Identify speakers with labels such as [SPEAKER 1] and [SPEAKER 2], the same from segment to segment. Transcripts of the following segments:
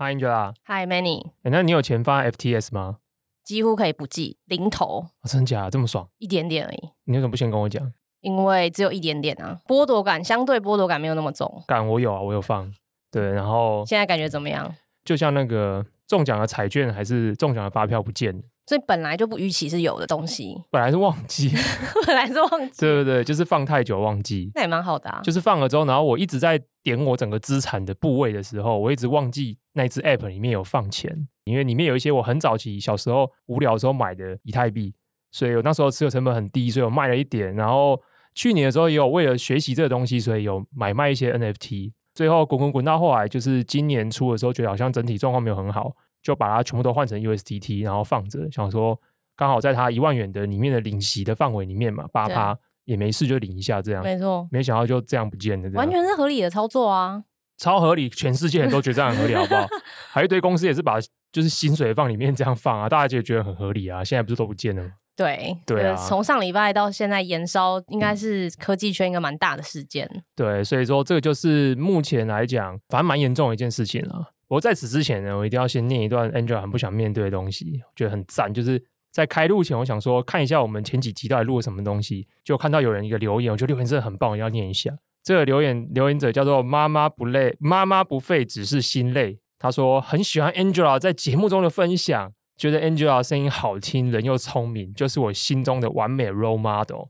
[SPEAKER 1] Hi Angela。
[SPEAKER 2] Hi Manny。
[SPEAKER 1] 欸，那你有钱发 FTS 吗？
[SPEAKER 2] 几乎可以不计，零头。
[SPEAKER 1] 哦，真假的这么爽？
[SPEAKER 2] 一点点而已。
[SPEAKER 1] 你为什么不先跟我讲？
[SPEAKER 2] 因为只有一点点啊，剥夺感相对剥夺感没有那么重。
[SPEAKER 1] 感我有啊，我有放。对，然后
[SPEAKER 2] 现在感觉怎么样？
[SPEAKER 1] 就像那个中奖的彩券还是中奖的发票不见了。
[SPEAKER 2] 所以本来就不预期是有的东西，
[SPEAKER 1] 本来是忘记，
[SPEAKER 2] 本来是忘记，
[SPEAKER 1] 对对对，就是放太久忘记，
[SPEAKER 2] 那也蛮好的啊。
[SPEAKER 1] 就是放了之后，然后我一直在点我整个资产的部位的时候，我一直忘记那支 app 里面有放钱，因为里面有一些我很早期小时候无聊的时候买的以太币，所以我那时候持有成本很低，所以我卖了一点。然后去年的时候也有为了学习这个东西，所以有买卖一些 NFT。最后滚滚滚到后来，就是今年初的时候，觉得好像整体状况没有很好，就把它全部都换成 USDT，然后放着，想说。刚好在它一万元的里面的领息的范围里面嘛，八趴也没事就领一下这样，
[SPEAKER 2] 没错。
[SPEAKER 1] 没想到就这样不见了，
[SPEAKER 2] 完全是合理的操作啊，
[SPEAKER 1] 超合理，全世界人都觉得这样很合理，好不好？还有一堆公司也是把就是薪水放里面这样放啊，大家就觉得很合理啊。现在不是都不见了吗？
[SPEAKER 2] 对
[SPEAKER 1] 对啊，
[SPEAKER 2] 从上礼拜到现在延烧，应该是科技圈一个蛮大的事件。
[SPEAKER 1] 对，所以说这个就是目前来讲，反正蛮严重的一件事情了。不过在此之前呢，我一定要先念一段 Angela 很不想面对的东西，觉得很赞，就是。在开录前，我想说看一下我们前几集到底录了什么东西，就看到有人一个留言，我觉得留言真的很棒，我要念一下。这个留言留言者叫做妈妈不累，妈妈不废，只是心累。他说很喜欢 Angela 在节目中的分享，觉得 Angela 声音好听，人又聪明，就是我心中的完美 role model。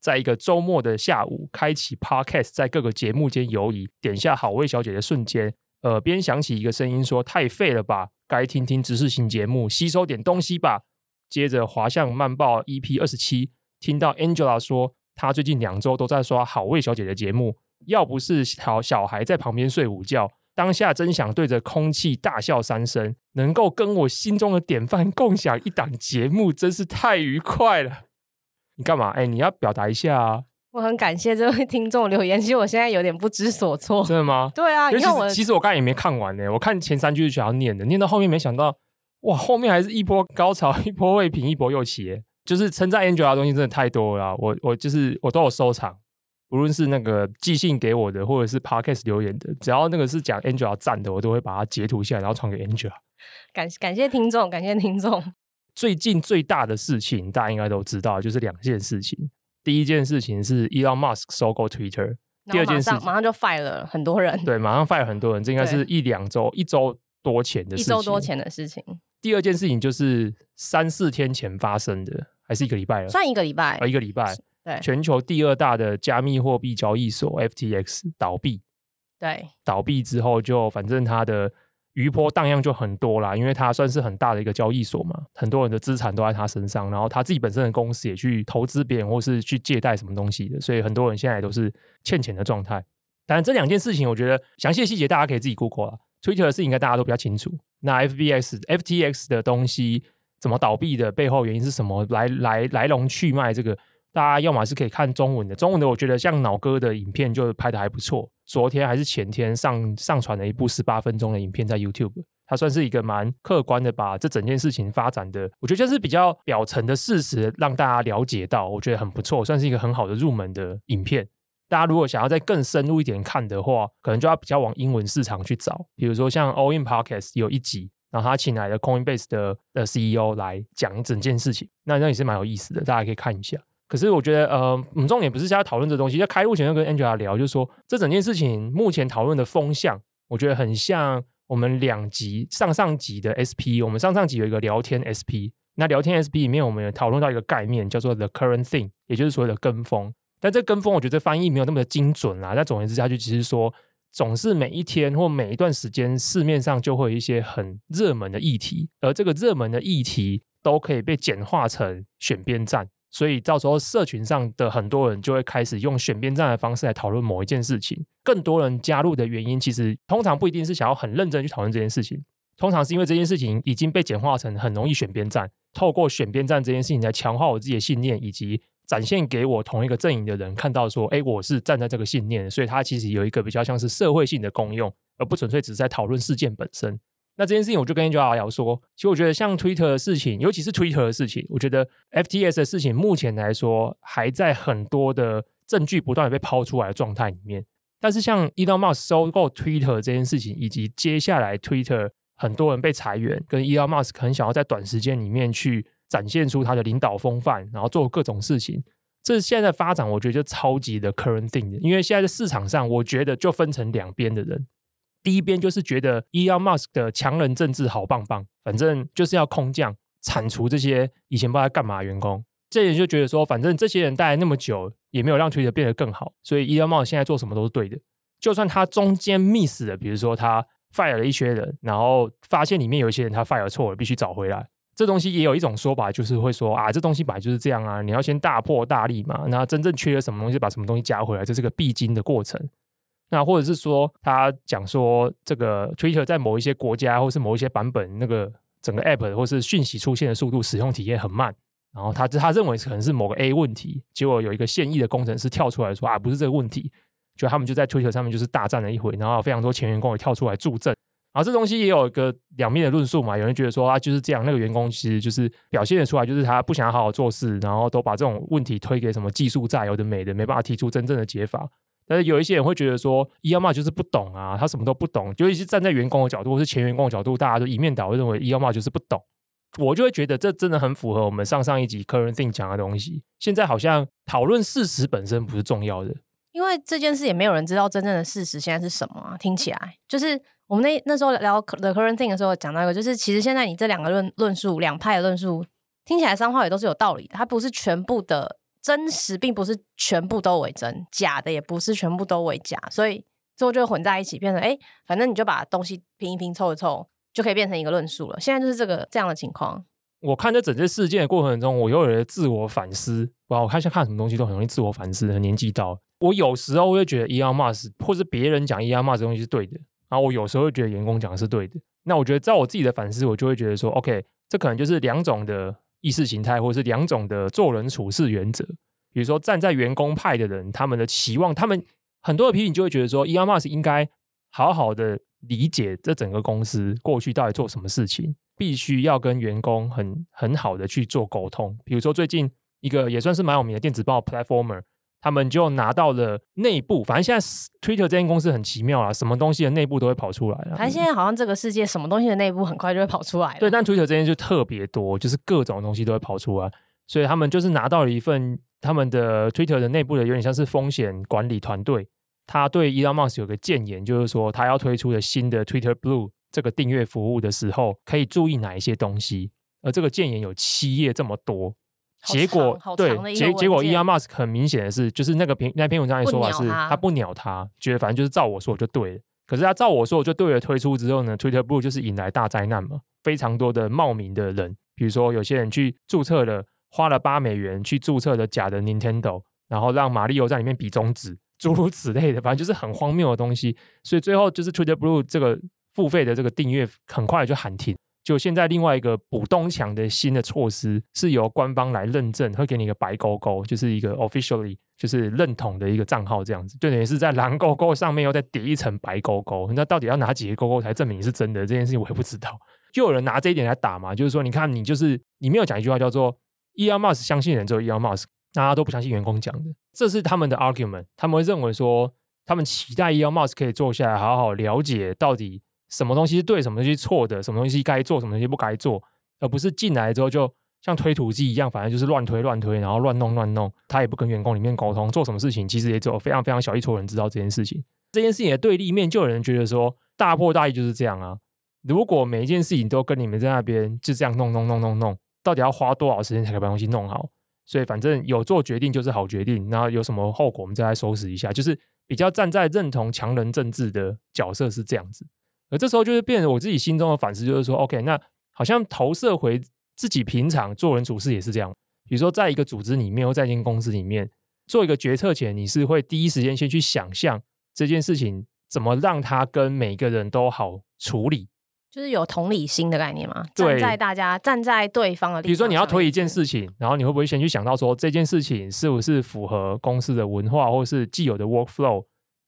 [SPEAKER 1] 在一个周末的下午，开启 Podcast，在各个节目间游移，点下好味小姐的瞬间，耳边响起一个声音说：“太废了吧，该听听知识型节目，吸收点东西吧。”接着滑向慢报 EP 二十七，听到 Angela 说，她最近两周都在刷好味小姐的节目，要不是小小孩在旁边睡午觉，当下真想对着空气大笑三声。能够跟我心中的典范共享一档节目，真是太愉快了。你干嘛？哎、你要表达一下啊！
[SPEAKER 2] 我很感谢这位 听众留言，其实我现在有点不知所措。
[SPEAKER 1] 真的吗？
[SPEAKER 2] 对啊，因为我
[SPEAKER 1] 其实我刚才也没看完呢，我看前三句是想要念的，念到后面没想到。哇，后面还是一波高潮，一波未平，一波又起，就是称赞 Angela 的东西真的太多了。我我就是我都有收藏，无论是那个寄信给我的，或者是 Podcast 留言的，只要那个是讲 Angela 赞的，我都会把它截图下来，然后传给 Angela。
[SPEAKER 2] 感感谢听众，感谢听众。
[SPEAKER 1] 最近最大的事情，大家应该都知道，就是两件事情。第一件事情是 Elon Musk 收购 Twitter，第二件事
[SPEAKER 2] 马上就 fire 了很多人，
[SPEAKER 1] 对，马上 fire 很多人，这应该是一两周、一周多前的事情，
[SPEAKER 2] 一周多前的事情。
[SPEAKER 1] 第二件事情就是三四天前发生的，还是一个礼拜了？
[SPEAKER 2] 算一个礼拜，呃
[SPEAKER 1] 一个礼拜。
[SPEAKER 2] 对，
[SPEAKER 1] 全球第二大的加密货币交易所 FTX 倒闭。
[SPEAKER 2] 对，
[SPEAKER 1] 倒闭之后就反正它的余波荡漾就很多啦，因为它算是很大的一个交易所嘛，很多人的资产都在他身上，然后他自己本身的公司也去投资别人或是去借贷什么东西的，所以很多人现在都是欠钱的状态。当然，这两件事情我觉得详细的细节大家可以自己 Google 啊。Twitter 的事情应该大家都比较清楚。那 FBX、FTX 的东西怎么倒闭的？背后原因是什么？来来来龙去脉，这个大家要么是可以看中文的，中文的我觉得像脑哥的影片就拍的还不错。昨天还是前天上上传了一部十八分钟的影片在 YouTube，它算是一个蛮客观的把这整件事情发展的，我觉得就是比较表层的事实让大家了解到，我觉得很不错，算是一个很好的入门的影片。大家如果想要再更深入一点看的话，可能就要比较往英文市场去找。比如说像 All In Podcast 有一集，然后他请来了 Coinbase 的的 CEO 来讲一整件事情，那那也是蛮有意思的，大家可以看一下。可是我觉得，呃，我们重点不是现在讨论这东西，在开录前就跟 Angela 聊，就是说这整件事情目前讨论的风向，我觉得很像我们两集上上集的 SP，我们上上集有一个聊天 SP，那聊天 SP 里面我们有讨论到一个概念叫做 The Current Thing，也就是所谓的跟风。但这跟风，我觉得翻译没有那么的精准啦。但总而言之，下去其实说，总是每一天或每一段时间，市面上就会有一些很热门的议题，而这个热门的议题都可以被简化成选边站。所以到时候社群上的很多人就会开始用选边站的方式来讨论某一件事情。更多人加入的原因，其实通常不一定是想要很认真去讨论这件事情，通常是因为这件事情已经被简化成很容易选边站。透过选边站这件事情来强化我自己的信念，以及展现给我同一个阵营的人看到说，哎，我是站在这个信念，所以它其实有一个比较像是社会性的功用，而不纯粹只是在讨论事件本身。那这件事情，我就跟 Angela 聊说，其实我觉得像 Twitter 的事情，尤其是 Twitter 的事情，我觉得 FTS 的事情，目前来说还在很多的证据不断的被抛出来的状态里面。但是像 Elon Musk 收购 Twitter 这件事情，以及接下来 Twitter 很多人被裁员，跟 Elon Musk 很想要在短时间里面去展现出他的领导风范，然后做各种事情。这现在的发展，我觉得就超级的 current thing，因为现在的市场上，我觉得就分成两边的人。第一边就是觉得 Elon Musk 的强人政治好棒棒，反正就是要空降，铲除这些以前不知道干嘛的员工。这人就觉得说，反正这些人待了那么久，也没有让 Twitter 变得更好，所以 Elon Musk 现在做什么都是对的。就算他中间 miss 了，比如说他 fire 了一些人，然后发现里面有一些人他 fire 错了，必须找回来。这东西也有一种说法，就是会说啊，这东西本来就是这样啊，你要先大破大立嘛。那真正缺了什么东西，把什么东西加回来，这是个必经的过程。那或者是说，他讲说这个 Twitter 在某一些国家或是某一些版本，那个整个 App 或是讯息出现的速度、使用体验很慢。然后他他认为可能是某个 A 问题，结果有一个现役的工程师跳出来说啊，不是这个问题。就他们就在 Twitter 上面就是大战了一回，然后非常多前员工也跳出来助阵。然后这东西也有一个两面的论述嘛，有人觉得说啊就是这样，那个员工其实就是表现得出来，就是他不想好好做事，然后都把这种问题推给什么技术债有的没的，没办法提出真正的解法。但是有一些人会觉得说，Elon Musk 就是不懂啊，他什么都不懂，尤其是站在员工的角度或是前员工的角度，大家都一面倒认为 Elon Musk 就是不懂。我就会觉得这真的很符合我们上上一集 Current Thing 讲的东西。现在好像讨论事实本身不是重要的，
[SPEAKER 2] 因为这件事也没有人知道真正的事实现在是什么啊。听起来就是。我们那那时候聊 The Current Thing 的时候，讲到一个，就是其实现在你这两个论论述，两派的论述，听起来三话也都是有道理的。它不是全部的真实，并不是全部都为真，假的也不是全部都为假，所以最后就混在一起，变成哎，反正你就把东西拼一拼，凑一凑，就可以变成一个论述了。现在就是这个这样的情况。
[SPEAKER 1] 我看这整件事件的过程中，我又有了自我反思。哇，我看现在看什么东西都很容易自我反思。年纪到，我有时候会觉得 Elon Musk 或是别人讲 Elon Musk 这东西是对的。然后我有时候会觉得员工讲的是对的，那我觉得在我自己的反思，我就会觉得说，OK，这可能就是两种的意识形态，或者是两种的做人处事原则。比如说站在员工派的人，他们的期望，他们很多的批评就会觉得说，Elon Musk 应该好好的理解这整个公司过去到底做什么事情，必须要跟员工很很好的去做沟通。比如说最近一个也算是蛮有名的电子报 Platformer。他们就拿到了内部，反正现在 Twitter 这间公司很奇妙啊，什么东西的内部都会跑出来啊。
[SPEAKER 2] 反正现在好像这个世界什么东西的内部很快就会跑出来了。
[SPEAKER 1] 对，但 Twitter 这边就特别多，就是各种东西都会跑出来，所以他们就是拿到了一份他们的 Twitter 的内部的有点像是风险管理团队，他对 Elon Musk 有个建言，就是说他要推出的新的 Twitter Blue 这个订阅服务的时候，可以注意哪一些东西，而这个建言有七页这么多。结果对结结果，Elon Musk 很明显的是，就是那个篇那篇文章的说法是，他不鸟他，觉得反正就是照我说就对了。可是他照我说就对了，推出之后呢，Twitter Blue 就是引来大灾难嘛，非常多的冒名的人，比如说有些人去注册了，花了八美元去注册了假的 Nintendo，然后让马里奥在里面比中指，诸如此类的，反正就是很荒谬的东西。所以最后就是 Twitter Blue 这个付费的这个订阅很快就喊停。就现在另外一个补东墙的新的措施，是由官方来认证，会给你一个白勾勾，就是一个 officially 就是认同的一个账号这样子，就等于是在蓝勾勾上面又再叠一层白勾勾。那到底要拿几个勾勾才证明你是真的？这件事情我也不知道。就有人拿这一点来打嘛，就是说，你看你就是你没有讲一句话叫做 Elon Musk 相信人，只有 Elon Musk，大家都不相信员工讲的，这是他们的 argument。他们会认为说，他们期待 Elon Musk 可以坐下来好好了解到底。什么东西是对，什么东西是错的，什么东西该做，什么东西不该做，而不是进来之后就像推土机一样，反正就是乱推乱推，然后乱弄乱弄。他也不跟员工里面沟通，做什么事情其实也只有非常非常小一撮人知道这件事情。这件事情的对立面，就有人觉得说，大破大立就是这样啊。如果每一件事情都跟你们在那边就这样弄弄弄弄弄，到底要花多少时间才可以把东西弄好？所以反正有做决定就是好决定，然后有什么后果我们再来收拾一下。就是比较站在认同强人政治的角色是这样子。而这时候就是变成我自己心中的反思，就是说，OK，那好像投射回自己平常做人处事也是这样。比如说，在一个组织里面或在一间公司里面做一个决策前，你是会第一时间先去想象这件事情怎么让它跟每个人都好处理，
[SPEAKER 2] 就是有同理心的概念嘛。站在大家站在对方的
[SPEAKER 1] 比如说你要推一件事情，然后你会不会先去想到说这件事情是不是符合公司的文化或是既有的 workflow？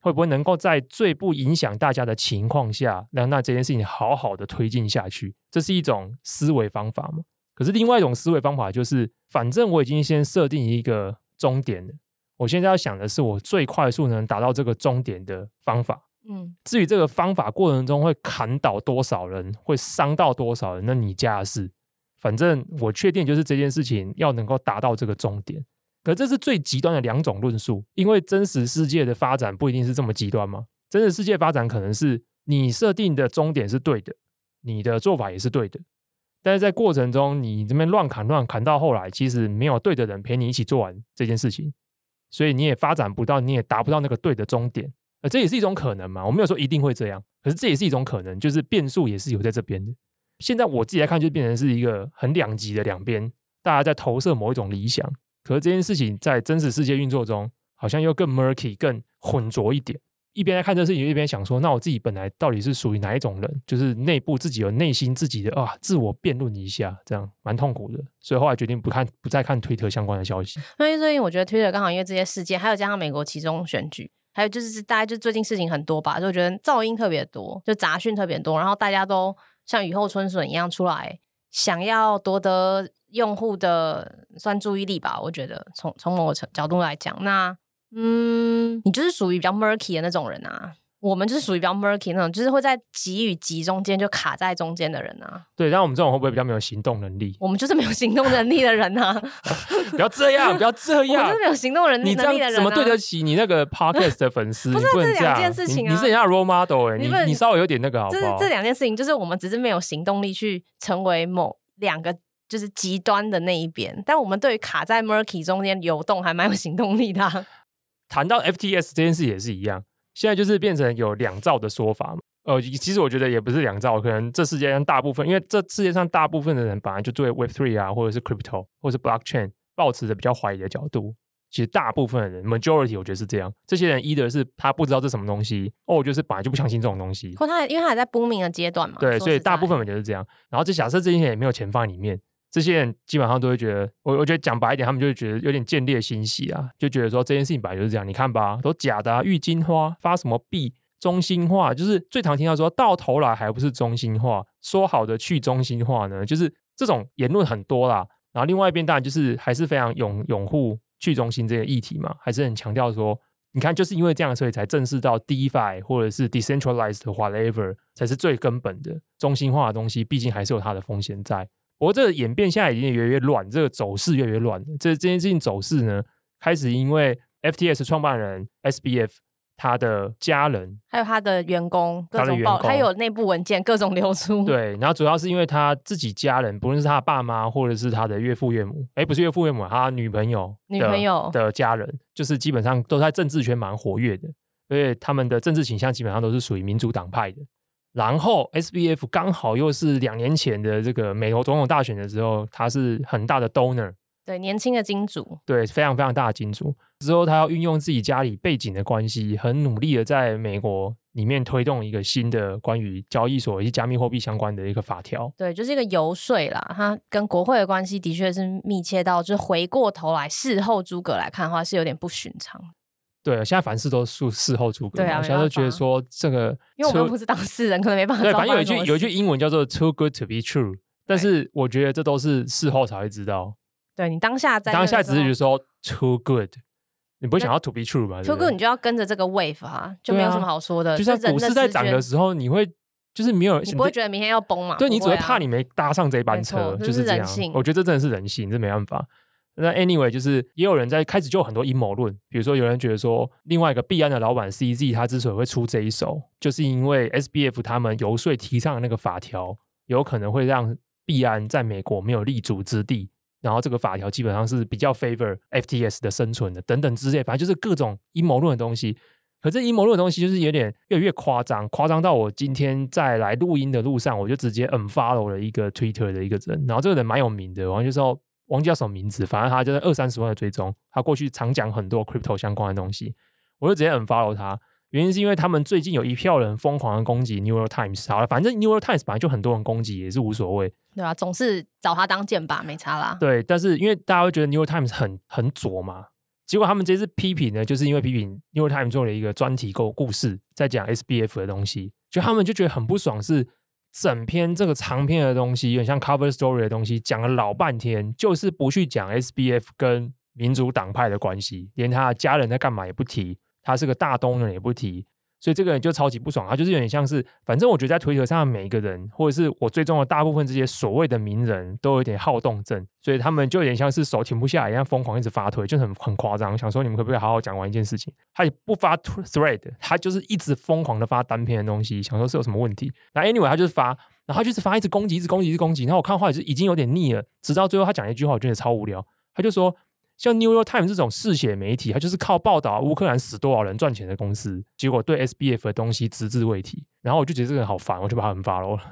[SPEAKER 1] 会不会能够在最不影响大家的情况下，让那这件事情好好的推进下去？这是一种思维方法嘛？可是另外一种思维方法就是，反正我已经先设定一个终点了，我现在要想的是我最快速能达到这个终点的方法。
[SPEAKER 2] 嗯，
[SPEAKER 1] 至于这个方法过程中会砍倒多少人，会伤到多少人，那你家的事。反正我确定就是这件事情要能够达到这个终点。可这是最极端的两种论述，因为真实世界的发展不一定是这么极端嘛。真实世界发展可能是你设定的终点是对的，你的做法也是对的，但是在过程中你这边乱砍乱砍到后来，其实没有对的人陪你一起做完这件事情，所以你也发展不到，你也达不到那个对的终点。呃，这也是一种可能嘛。我没有说一定会这样，可是这也是一种可能，就是变数也是有在这边的。现在我自己来看，就变成是一个很两极的两边，大家在投射某一种理想。可是这件事情在真实世界运作中，好像又更 murky、更混浊一点。一边在看这事情，一边想说：那我自己本来到底是属于哪一种人？就是内部自己有内心自己的啊，自我辩论一下，这样蛮痛苦的。所以后来决定不看，不再看推特相关的消息。
[SPEAKER 2] 因为最近我觉得推特刚好因为这些事件，还有加上美国其中选举，还有就是大家就最近事情很多吧，就觉得噪音特别多，就杂讯特别多，然后大家都像雨后春笋一样出来，想要夺得。用户的算注意力吧，我觉得从从某个角度来讲，那嗯，你就是属于比较 murky 的那种人啊。我们就是属于比较 murky 那种，就是会在急与急中间就卡在中间的人啊。
[SPEAKER 1] 对，然后我们这种会不会比较没有行动能力？
[SPEAKER 2] 我们就是没有行动能力的人啊！
[SPEAKER 1] 不要这样，不要这样，
[SPEAKER 2] 我们是没有行动能力的人，啊。
[SPEAKER 1] 怎么对得起你那个 podcast 的粉丝？
[SPEAKER 2] 不是，
[SPEAKER 1] 不能
[SPEAKER 2] 这两件事情啊！
[SPEAKER 1] 你，你是人家 role model 哎，欸，你你，你稍微有点那个好不好？
[SPEAKER 2] 这这两件事情，就是我们只是没有行动力去成为某两个。就是极端的那一边，但我们对于卡在 murky 中间游动还蛮有行动力的啊。
[SPEAKER 1] 谈到 FTS 这件事也是一样，现在就是变成有两造的说法嘛。呃，其实我觉得也不是两造，可能这世界上大部分，因为这世界上大部分的人本来就对 Web3 啊，或者是 Crypto，或者是 Blockchain 抱持着比较怀疑的角度。其实大部分的人，Majority 我觉得是这样。这些人一的是他不知道这什么东西，哦，就是本来就不相信这种东西。
[SPEAKER 2] 或他因为他还在 booming 的阶段嘛。
[SPEAKER 1] 对，所以大部分人就是这样。然后就假设这些人也没有钱放在里面。这些人基本上都会觉得，我我觉得讲白一点，他们就会觉得有点见猎心喜啊，就觉得说这件事情本来就是这样，你看吧，都假的啊，郁金花发什么币，中心化，就是最常听到说到头来还不是中心化，说好的去中心化呢，就是这种言论很多啦。然后另外一边当然就是还是非常拥拥护去中心这个议题嘛，还是很强调说，你看就是因为这样，所以才正视到 DeFi 或者是 Decentralized whatever 才是最根本的中心化的东西，毕竟还是有它的风险在。不过这个演变现在已经越来越乱，这个走势越来越乱。这这件事情走势呢，开始因为 FTS 创办人 SBF 他的家人，
[SPEAKER 2] 还有他的员工，各种
[SPEAKER 1] 他的员工，
[SPEAKER 2] 还有内部文件各种流出。
[SPEAKER 1] 对，然后主要是因为他自己家人，不论是他爸妈或者是他的岳父岳母，哎，不是岳父岳母，他女朋友
[SPEAKER 2] 女朋友
[SPEAKER 1] 的家人，就是基本上都在政治圈蛮活跃的，所以他们的政治倾向基本上都是属于民主党派的。然后 SBF 刚好又是两年前的这个美国总统大选的时候，他是很大的 donor，
[SPEAKER 2] 对，年轻的金主，
[SPEAKER 1] 对，非常非常大的金主。之后他要运用自己家里背景的关系，很努力的在美国里面推动一个新的关于交易所以及加密货币相关的一个法条。
[SPEAKER 2] 对，就是一个游说啦。他跟国会的关系的确是密切到，就是回过头来事后诸葛来看的话，是有点不寻常。
[SPEAKER 1] 对，现在凡事都是事后诸葛。
[SPEAKER 2] 对啊，
[SPEAKER 1] 现在都觉得说这个，
[SPEAKER 2] 因为我们不是当事人，可能没办法。
[SPEAKER 1] 对，反正有一句有一句英文叫做 “too good to be true”，但是我觉得这都是事后才会知道。
[SPEAKER 2] 对，你当下在
[SPEAKER 1] 当下只是觉得说 “too good”，你不会想要 “to be true” 吧
[SPEAKER 2] ？“too good”，你就要跟着这个 wave 啊，就没有什么好说的。
[SPEAKER 1] 就像股市在涨的时候，你会就是没有，
[SPEAKER 2] 你不会觉得明天要崩嘛？
[SPEAKER 1] 对，你只会怕你没搭上这班车，就是这样。我觉得这真的是人性，这没办法。那 anyway，就是也有人在开始就有很多阴谋论，比如说有人觉得说，另外一个币安的老板 CZ 他之所以会出这一手，就是因为 SBF 他们游说提倡的那个法条，有可能会让币安在美国没有立足之地，然后这个法条基本上是比较 favor FTS 的生存的等等之类，反正就是各种阴谋论的东西。可这阴谋论的东西就是有点越来越夸张，夸张到我今天在来录音的路上，我就直接 unfollow 了一个 Twitter 的一个人，然后这个人蛮有名的，然后就说。忘记叫什么名字，反正他就是二三十万的追踪，他过去常讲很多 crypto 相关的东西，我就直接 unfollow 他。原因是因为他们最近有一票人疯狂的攻击 New York Times，好了，反正 New York Times 本来就很多人攻击，也是无所谓，
[SPEAKER 2] 对啊，总是找他当箭靶，没差啦。
[SPEAKER 1] 对，但是因为大家会觉得 New York Times 很很左嘛，结果他们这次批评呢，就是因为批评 New York Times 做了一个专题故故事，在讲 SBF 的东西，就他们就觉得很不爽是。整篇这个长篇的东西，有点像 cover story 的东西，讲了老半天，就是不去讲 SBF 跟民主党派的关系，连他的家人在干嘛也不提，他是个大东人也不提，所以这个人就超级不爽，他就是有点像是，反正我觉得在推特上的每一个人，或者是我追踪的大部分这些所谓的名人都有点好动症，所以他们就有点像是手停不下来一样，疯狂一直发推，就很很夸张。想说你们可不可以好好讲完一件事情？他也不发 thread，他就是一直疯狂的发单篇的东西，想说是有什么问题。那 anyway，他就是发，然后他就是发一直攻击，一直攻击，一直攻击。然后我看话也是已经有点腻了，直到最后他讲一句话，我觉得超无聊。他就说。像 New York Times 这种嗜血媒体，它就是靠报道乌克兰死多少人赚钱的公司，结果对 SBF 的东西只字未提，然后我就觉得这个人好烦，我就把他们发落了。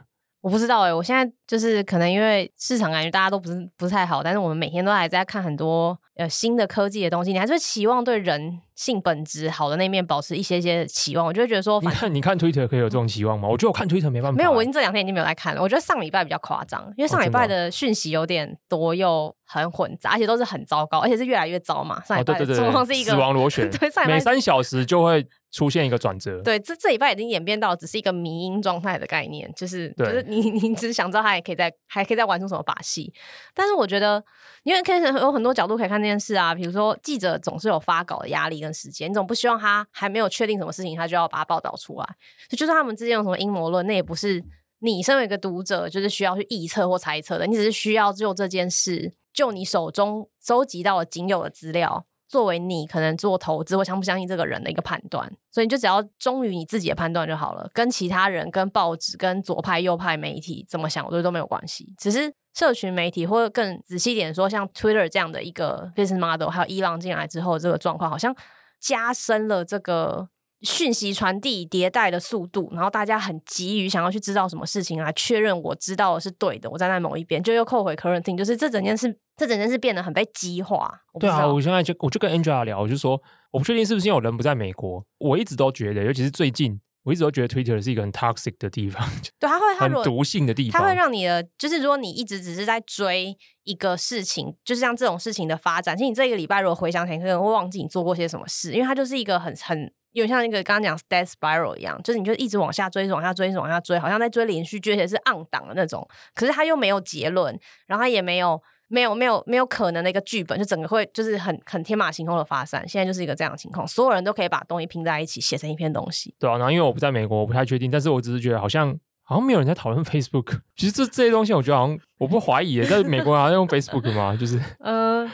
[SPEAKER 2] 我不知道哎、我现在就是可能因为市场感觉大家都不是不太好，但是我们每天都还在看很多呃新的科技的东西，你还是会期望对人性本质好的那面保持一些些期望。我就会觉得说，
[SPEAKER 1] 你看你看 Twitter 可以有这种期望吗？我觉得我看 Twitter 没办法、欸。
[SPEAKER 2] 没有，我已经这两天已经没有在看了。我觉得上礼拜比较夸张，因为上礼拜的讯息有点多又很混杂，而且都是很糟糕，而且是越来越糟嘛。上礼拜的状况是一个
[SPEAKER 1] 死亡螺旋，
[SPEAKER 2] 对，
[SPEAKER 1] 每三小时就会。出现一个转折，
[SPEAKER 2] 对，这这礼拜已经演变到只是一个迷因状态的概念，就是就是你你只是想知道他还可以再还可以再玩出什么把戏，但是我觉得，因为可以有很多角度可以看这件事啊，比如说记者总是有发稿的压力跟时间，你总不希望他还没有确定什么事情，他就要把它报道出来，就就算他们之间有什么阴谋论，那也不是你身为一个读者就是需要去臆测或猜测的，你只是需要就这件事，就你手中收集到的仅有的资料。作为你可能做投资或相不相信这个人的一个判断，所以你就只要忠于你自己的判断就好了。跟其他人、跟报纸、跟左派、右派媒体怎么想，我觉得都没有关系。只是社群媒体或者更仔细一点说，像 Twitter 这样的一个 business model，还有伊朗进来之后，这个状况好像加深了这个。讯息传递迭代的速度，然后大家很急于想要去知道什么事情来确认我知道的是对的，我站在某一边，就又扣回 current thing，就是这整件事，这整件事变得很被激化。
[SPEAKER 1] 对啊，我现在就我就跟 Angela 聊，我就说我不确定是不是因为我人不在美国，我一直都觉得，尤其是最近，我一直都觉得 Twitter 是一个很 toxic 的地方，
[SPEAKER 2] 对，它会
[SPEAKER 1] 很毒性的地方，
[SPEAKER 2] 它会让你的就是如果你一直只是在追一个事情，就是像这种事情的发展，其实你这个礼拜如果回想起来，可能会忘记你做过些什么事，因为它就是一个很很。有像那个刚刚讲 death spiral 一样，就是你就一直往下追，往下追，往下追，好像在追连续剧，而且是 on 档的那种。可是它又没有结论，然后它也没有没有没有没有可能的一个剧本，就整个会就是很很天马行空的发散。现在就是一个这样的情况，所有人都可以把东西拼在一起，写成一篇东西。
[SPEAKER 1] 对啊，然后因为我不在美国，我不太确定，但是我只是觉得好像好像没有人在讨论 Facebook。其实这这些东西，我觉得好像我不怀疑，在美国好像用 Facebook 吗？就是 呃，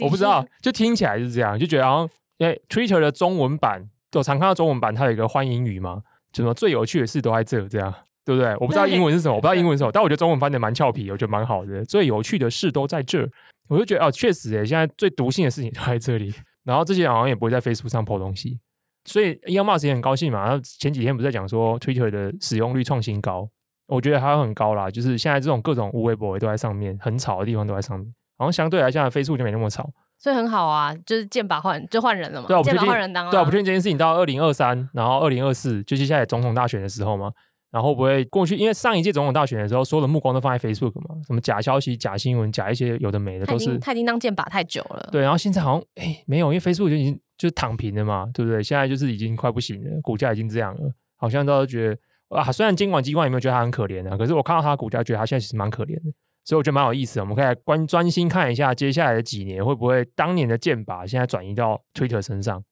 [SPEAKER 1] 我不知道，就听起来是这样，就觉得好像因为 Twitter 的中文版。我常看到中文版，它有一个欢迎语嘛，就什么最有趣的事都在这，这样对不对？我不知道英文是什么，我不知道英文是什么，但我觉得中文翻的蛮俏皮，我觉得蛮好的。最有趣的事都在这，我就觉得哦，确实诶，现在最毒性的事情都在这里。然后这些人好像也不会在 Facebook 上 po 东西，所以 Elon Musk 也很高兴嘛。然后前几天不是在讲说 Twitter 的使用率创新高，我觉得还很高啦。就是现在这种各种无微博都在上面，很吵的地方都在上面，好像相对来讲 Facebook 就没那么吵。
[SPEAKER 2] 所以很好啊，就是剑拔换就换人了嘛。
[SPEAKER 1] 对啊，
[SPEAKER 2] 剑拔换人当了。
[SPEAKER 1] 对啊，我不确定这件事情到二零二三，然后二零二四，就接下来总统大选的时候嘛，然后不会过去？因为上一届总统大选的时候，所有的目光都放在 Facebook 嘛，什么假消息、假新闻、假一些有的没的，都是
[SPEAKER 2] 他已经当剑拔太久了。
[SPEAKER 1] 对，然后现在好像哎没有，因为 Facebook 就已经就是躺平了嘛，对不对？现在就是已经快不行了，股价已经这样了，好像都觉得啊，虽然监管机关有没有觉得他很可怜啊，可是我看到他的股价，觉得他现在其实蛮可怜的。所以我觉得蛮有意思的，我们可以来关专心看一下接下来的几年会不会当年的剑拔现在转移到 Twitter 身上。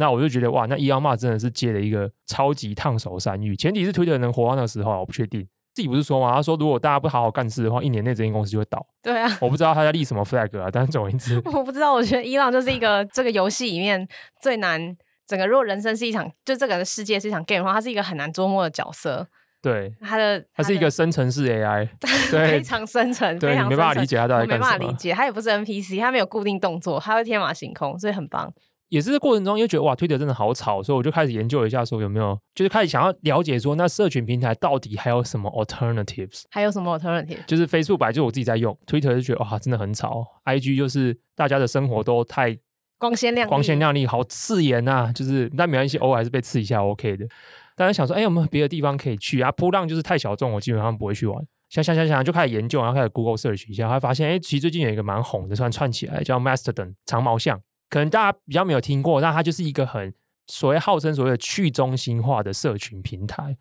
[SPEAKER 1] 那我就觉得哇，那 Elon Musk 真的是接了一个超级烫手山芋。前提是 Twitter 能活到那个时候，我不确定。自己不是说吗？他说如果大家不好好干事的话，一年内这间公司就会倒。
[SPEAKER 2] 对啊，
[SPEAKER 1] 我不知道他在立什么 flag 啊，但是总而言之，
[SPEAKER 2] 我不知道。我觉得 Elon 就是一个这个游戏里面最难整个。如果人生是一场，就这个世界是一场 game 的话，他是一个很难捉摸的角色。
[SPEAKER 1] 对，
[SPEAKER 2] 他的
[SPEAKER 1] 他是一个生成式 AI，对，
[SPEAKER 2] 非常生成，对，
[SPEAKER 1] 你没办法理解他到底干什么，
[SPEAKER 2] 没办法理解，他也不是 NPC，他没有固定动作，他会天马行空，所以很棒。
[SPEAKER 1] 也是这过程中，因为觉得哇，Twitter 真的好吵，所以我就开始研究一下，说有没有，就是开始想要了解说，那社群平台到底还有什么 alternatives？
[SPEAKER 2] 还有什么 alternative？
[SPEAKER 1] 就是 Facebook 本来就我自己在用，Twitter 就觉得哇，真的很吵，IG 就是大家的生活都太
[SPEAKER 2] 光鲜亮丽，
[SPEAKER 1] 光鲜亮丽，好刺眼呐，就是但没关系，偶尔还是被刺一下 OK 的。大家想说，哎、欸，有没有别的地方可以去啊？噗浪就是太小众，我基本上不会去玩。想想想想，就开始研究，然后开始 Google search 一下，还发现，哎、欸，其实最近有一个蛮红的，算串起来叫 Mastodon 长毛象，可能大家比较没有听过，那它就是一个很所谓号称所谓的去中心化的社群平台。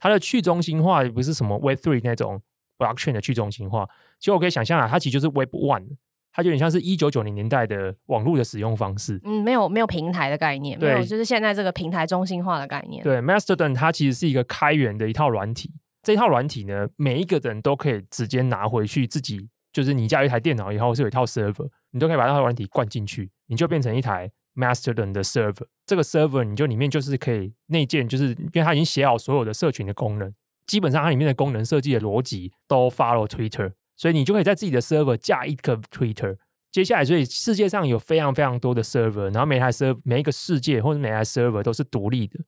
[SPEAKER 1] 它的去中心化也不是什么 Web Three 那种 Blockchain 的去中心化，其实我可以想象啊，它其实就是 Web One，它就有点像是一九九零年代的网络的使用方式。
[SPEAKER 2] 嗯，没有没有平台的概念，没有就是现在这个平台中心化的概念。
[SPEAKER 1] 对，Mastodon 它其实是一个开源的一套软体。这套软体呢，每一个人都可以直接拿回去自己，就是你家有一台电脑以后是有一套 server，你都可以把那套软体灌进去，你就变成一台 Mastodon 的 server。这个 server 你就里面就是可以内建，就是因为它已经写好所有的社群的功能，基本上它里面的功能设计的逻辑都 follow Twitter，所以你就可以在自己的 server 架一个 Twitter。接下来，所以世界上有非常非常多的 server，然后每台 server 每一个世界或者每台 server 都是独立的。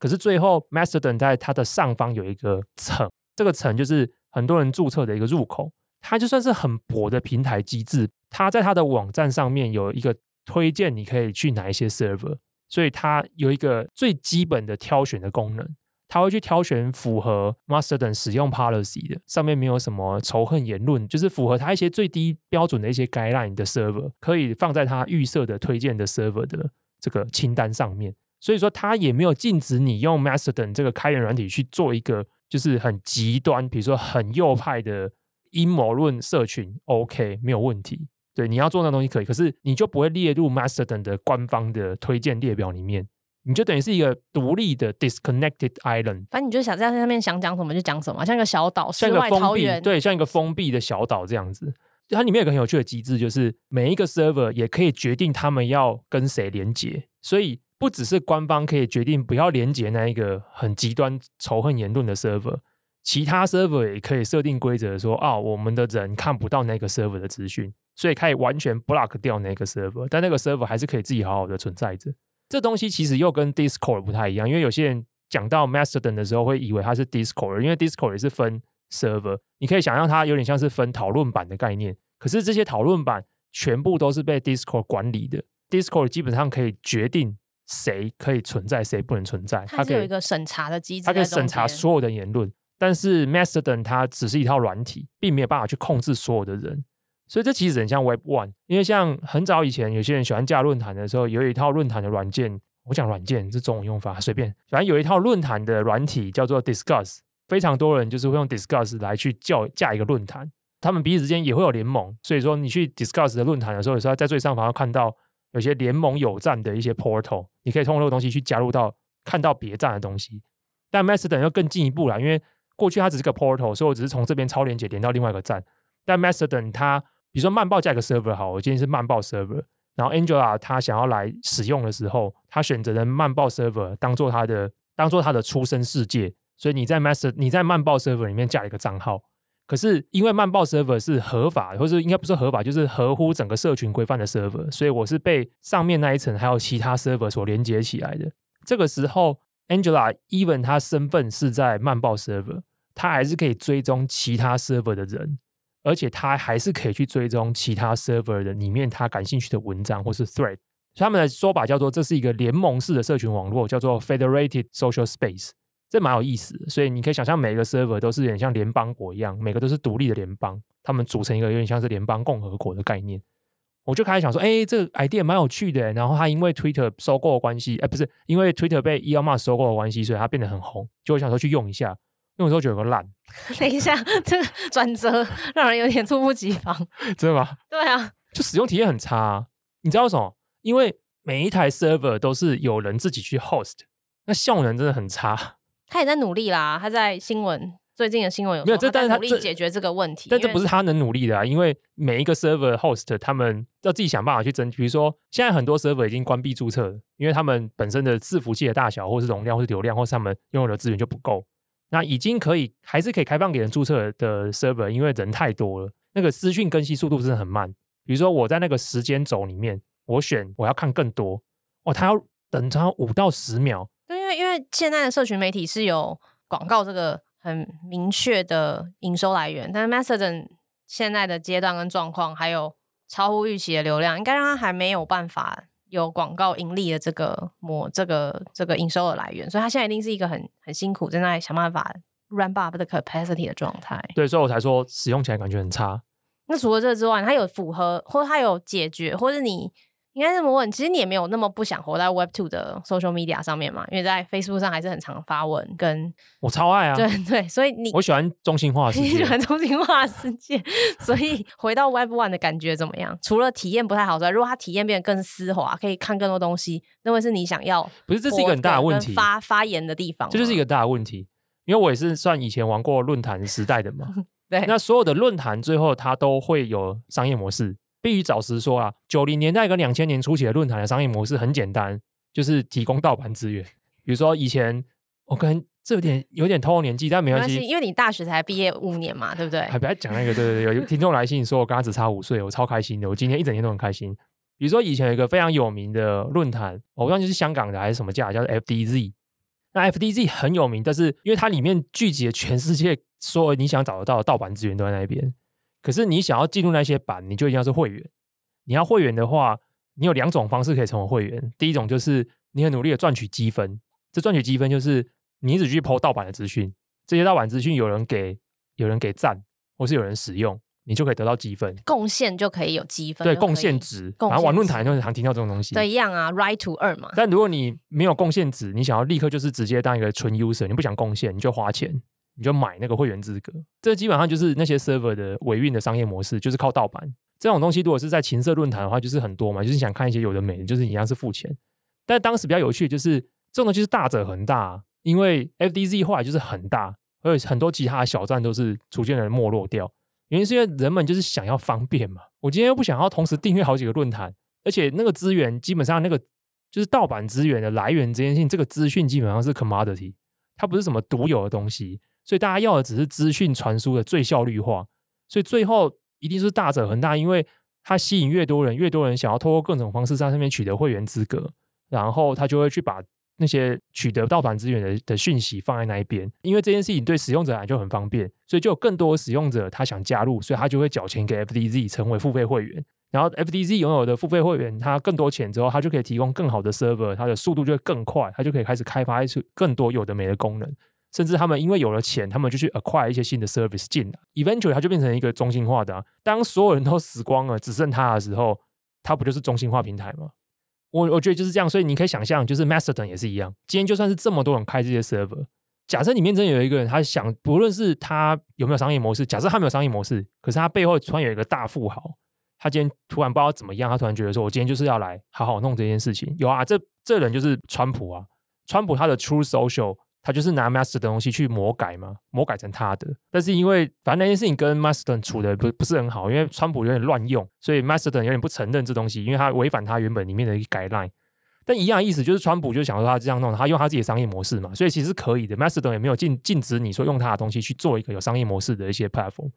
[SPEAKER 1] 可是最后，Mastodon 在它的上方有一个层，这个层就是很多人注册的一个入口。它就算是很薄的平台机制，它在它的网站上面有一个推荐，你可以去哪一些 server。所以它有一个最基本的挑选的功能，它会去挑选符合 Mastodon 使用 policy 的，上面没有什么仇恨言论，就是符合它一些最低标准的一些 guideline 的 server，可以放在它预设的推荐的 server 的这个清单上面。所以说，它也没有禁止你用 Mastodon 这个开源软体去做一个就是很极端，比如说很右派的阴谋论社群，OK，没有问题。对，你要做那东西可以，可是你就不会列入 Mastodon 的官方的推荐列表里面，你就等于是一个独立的 disconnected island。
[SPEAKER 2] 反正你就想在上面想讲什么就讲什么，像一个小岛，
[SPEAKER 1] 像一个封闭，
[SPEAKER 2] 世外桃源。
[SPEAKER 1] 对，像一个封闭的小岛这样子。它里面有个很有趣的机制，就是每一个 server 也可以决定他们要跟谁连接，所以。不只是官方可以决定不要连接那一个很极端仇恨言论的 server，其他 server 也可以设定规则说啊，我们的人看不到那个 server 的资讯，所以可以完全 block 掉那个 server，但那个 server 还是可以自己好好的存在着。这东西其实又跟 Discord 不太一样，因为有些人讲到 Mastodon 的时候会以为它是 Discord，因为 Discord 也是分 server，你可以想象它有点像是分讨论版的概念。可是这些讨论版全部都是被 Discord 管理的，Discord 基本上可以决定。谁可以存在，谁不能存在？
[SPEAKER 2] 它是有一个审查的机制，
[SPEAKER 1] 它可以审查所有的言论。但是 Mastodon 它只是一套软体，并没有办法去控制所有的人。所以这其实很像 Web One，因为像很早以前，有些人喜欢架论坛的时候，有一套论坛的软件。我讲软件是中文用法，随便。反正有一套论坛的软体叫做 Discuss，非常多人就是会用 Discuss 来去叫架一个论坛。他们彼此之间也会有联盟，所以说你去 Discuss 的论坛的时候，有时候在最上方要看到。有些联盟有站的一些 portal，你可以通过这个东西去加入到看到别站的东西。但 Mastodon 要更进一步了，因为过去它只是个 portal，所以我只是从这边超连接连到另外一个站。但 Mastodon 它，比如说慢报加一个 server 好，我今天是慢报 server，然后 Angela 她想要来使用的时候，她选择了慢报 server 当做她的当做她的出生世界，所以你在 Master 你在慢报 server 里面加一个账号。可是因为慢报 server 是合法，或者应该不是合法，就是合乎整个社群规范的 server，所以我是被上面那一层还有其他 server 所连接起来的。这个时候，Angela even 他身份是在曼报 server，他还是可以追踪其他 server 的人，而且他还是可以去追踪其他 server 的里面他感兴趣的文章或是 thread。他们的说法叫做这是一个联盟式的社群网络，叫做 Federated Social Space。这蛮有意思的，所以你可以想象，每一个 server 都是有点像联邦国一样，每个都是独立的联邦，他们组成一个有点像是联邦共和国的概念。我就开始想说，哎，这个 idea 蛮有趣的。然后他因为 Twitter 收购的关系，哎，不是因为 Twitter 被 Elon Musk 收购的关系，所以他变得很红。就我想说去用一下，用的时候觉得有个烂。
[SPEAKER 2] 等一下，这个转折 让人有点猝不及防，
[SPEAKER 1] 真的吗？
[SPEAKER 2] 对啊，
[SPEAKER 1] 就使用体验很差啊。你知道为什么？因为每一台 server 都是有人自己去 host，那效能真的很差。
[SPEAKER 2] 他也在努力啦，他在新闻最近的新闻有没有？这但是他努力解决这个问题，
[SPEAKER 1] 但这不是他能努力的啊，因为每一个 server host 他们要自己想办法去争取。比如说，现在很多 server 已经关闭注册了，因为他们本身的伺服器的大小，或是容量，或是流量，或是他们拥有的资源就不够。那已经可以还是可以开放给人注册的 server，因为人太多了，那个资讯更新速度真的很慢。比如说我在那个时间轴里面，我选我要看更多，哦，他要等他五到十秒。
[SPEAKER 2] 对，因为因为现在的社群媒体是有广告这个很明确的营收来源，但是 Mastodon 现在的阶段跟状况，还有超乎预期的流量，应该让它还没有办法有广告盈利的这个模这个这个营收的来源，所以它现在一定是一个很很辛苦，正在想办法 ramp up 的 capacity 的状态。
[SPEAKER 1] 对，所以我才说使用起来感觉很差。
[SPEAKER 2] 那除了这之外，它有符合或者它有解决，或者你。应该这么问，其实你也没有那么不想活在 Web Two 的 Social Media 上面嘛？因为在 Facebook 上还是很常发文，跟
[SPEAKER 1] 我超爱啊，
[SPEAKER 2] 对对，所以你
[SPEAKER 1] 我喜欢中心化世界，
[SPEAKER 2] 你喜欢中心化世界，所以回到 Web One 的感觉怎么样？除了体验不太好之外，如果它体验变得更丝滑，可以看更多东西，那会是你想要？
[SPEAKER 1] 不是，这是一个很大的问题，
[SPEAKER 2] 发发言的地方，
[SPEAKER 1] 这就是一个大的问题。因为我也是算以前玩过论坛时代的嘛，
[SPEAKER 2] 对，
[SPEAKER 1] 那所有的论坛最后它都会有商业模式。必须早实说啊，九零年代跟两千年初期的论坛的商业模式很简单，就是提供盗版资源。比如说以前，我可能这有点有点透露年纪，但没关系，
[SPEAKER 2] 因为你大学才毕业五年嘛，对不对？
[SPEAKER 1] 还不要讲那个，对对对，有听众来信说我跟他只差五岁，我超开心的，我今天一整天都很开心。比如说以前有一个非常有名的论坛，我不知道就是香港的还是什么架，叫做 FDZ。那 FDZ 很有名，但是因为它里面聚集了全世界所有你想找得到的盗版资源都在那边。可是你想要进入那些版，你就一定要是会员。你要会员的话，你有两种方式可以成为会员。第一种就是你很努力的赚取积分，这赚取积分就是你一直去 po 盗版的资讯，这些盗版资讯有人给，有人给赞，或是有人使用，你就可以得到积分。贡
[SPEAKER 2] 献就可以有积分，
[SPEAKER 1] 对，贡献值。然后玩论坛就常听到这种东西。
[SPEAKER 2] 对，一样啊，right to earn 嘛。
[SPEAKER 1] 但如果你没有贡献值，你想要立刻就是直接当一个纯 user，你不想贡献，你就花钱。你就买那个会员资格，这基本上就是那些 server 的维运的商业模式，就是靠盗版这种东西。如果是在情色论坛的话，就是很多嘛，就是想看一些有的没的，就是一样是付钱。但当时比较有趣就是这种东西是大者恒大，因为 FDZ 后来就是很大，而且很多其他的小站都是逐渐的没落掉。原因是因为人们就是想要方便嘛，我今天又不想要同时订阅好几个论坛，而且那个资源基本上那个就是盗版资源的来源这件事情，这个资讯基本上是 commodity，它不是什么独有的东西。所以大家要的只是资讯传输的最效率化，所以最后一定是大者恒大，因为它吸引越多人，越多人想要透过各种方式在上面取得会员资格，然后他就会去把那些取得盗版资源的的讯息放在那一边，因为这件事情对使用者来就很方便，所以就有更多使用者他想加入，所以他就会缴钱给 FDZ 成为付费会员，然后 FDZ 拥有的付费会员他更多钱之后，他就可以提供更好的 server，它的速度就会更快，他就可以开始开发出更多有的没的功能。甚至他们因为有了钱，他们就去 acquire 一些新的 service 进来，eventually 它就变成一个中心化的啊。当所有人都死光了，只剩它的时候，它不就是中心化平台吗？我我觉得就是这样，所以你可以想象，就是 Mastodon 也是一样。今天就算是这么多人开这些 server，假设里面真有一个人，他想，不论是他有没有商业模式，假设他没有商业模式，可是他背后突然有一个大富豪，他今天突然不知道怎么样，他突然觉得说，我今天就是要来好好弄这件事情。有啊，这这人就是川普啊，川普他的 True Social。他就是拿 Mastodon 的东西去魔改嘛，魔改成他的。但是因为反正那件事情跟 Mastodon 处的不不是很好，因为川普有点乱用，所以 Mastodon 有点不承认这东西，因为他违反他原本里面的一个 guideline。但一样意思就是川普就想说他这样弄，他用他自己的商业模式嘛，所以其实是可以的。Mastodon 也没有禁禁止你说用他的东西去做一个有商业模式的一些 platform。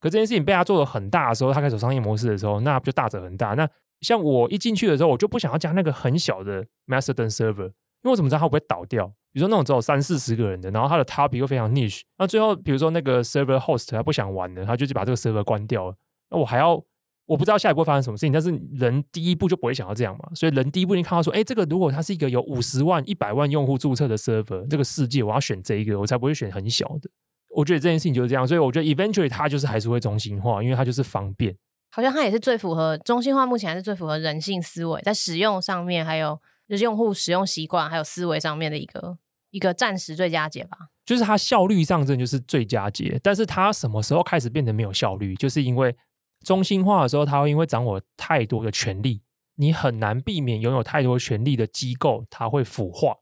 [SPEAKER 1] 可这件事情被他做的很大的时候，他开始有商业模式的时候，那不就大者很大。那像我一进去的时候，我就不想要加那个很小的 Mastodon server，因为我怎么知道它会不会倒掉？比如说那种只有三四十个人的，然后他的 topic 又非常 niche，那最后比如说那个 server host 他不想玩了，他就去把这个 server 关掉了。那我还要我不知道下一步会发生什么事情，但是人第一步就不会想要这样嘛。所以人第一步你看到说，哎，这个如果它是一个有五十万、一百万用户注册的 server，这个世界我要选这一个，我才不会选很小的。我觉得这件事情就是这样，所以我觉得 eventually 它就是还是会中心化，因为它就是方便。
[SPEAKER 2] 好像它也是最符合中心化，目前还是最符合人性思维，在使用上面，还有就是用户使用习惯，还有思维上面的一个。一个暂时最佳解吧，
[SPEAKER 1] 就是它效率上真就是最佳解，但是它什么时候开始变得没有效率？就是因为中心化的时候，它会因为掌握太多的权力，你很难避免拥有太多权力的机构，它会腐化。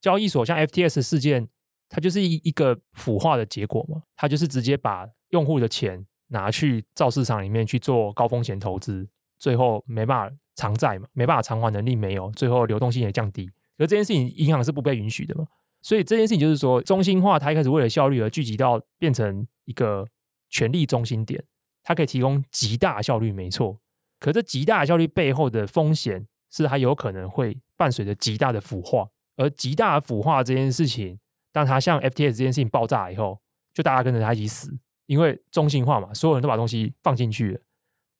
[SPEAKER 1] 交易所像 FTS 事件，它就是一一个腐化的结果嘛，它就是直接把用户的钱拿去造市场里面去做高风险投资，最后没办法偿债嘛，没办法偿还能力没有，最后流动性也降低，而这件事情银行是不被允许的嘛。所以这件事情就是说，中心化它一开始为了效率而聚集到变成一个权力中心点，它可以提供极大效率，没错。可这极大效率背后的风险是它有可能会伴随着极大的腐化，而极大的腐化这件事情，当它像 FTS 这件事情爆炸以后，就大家跟着它一起死，因为中心化嘛，所有人都把东西放进去了。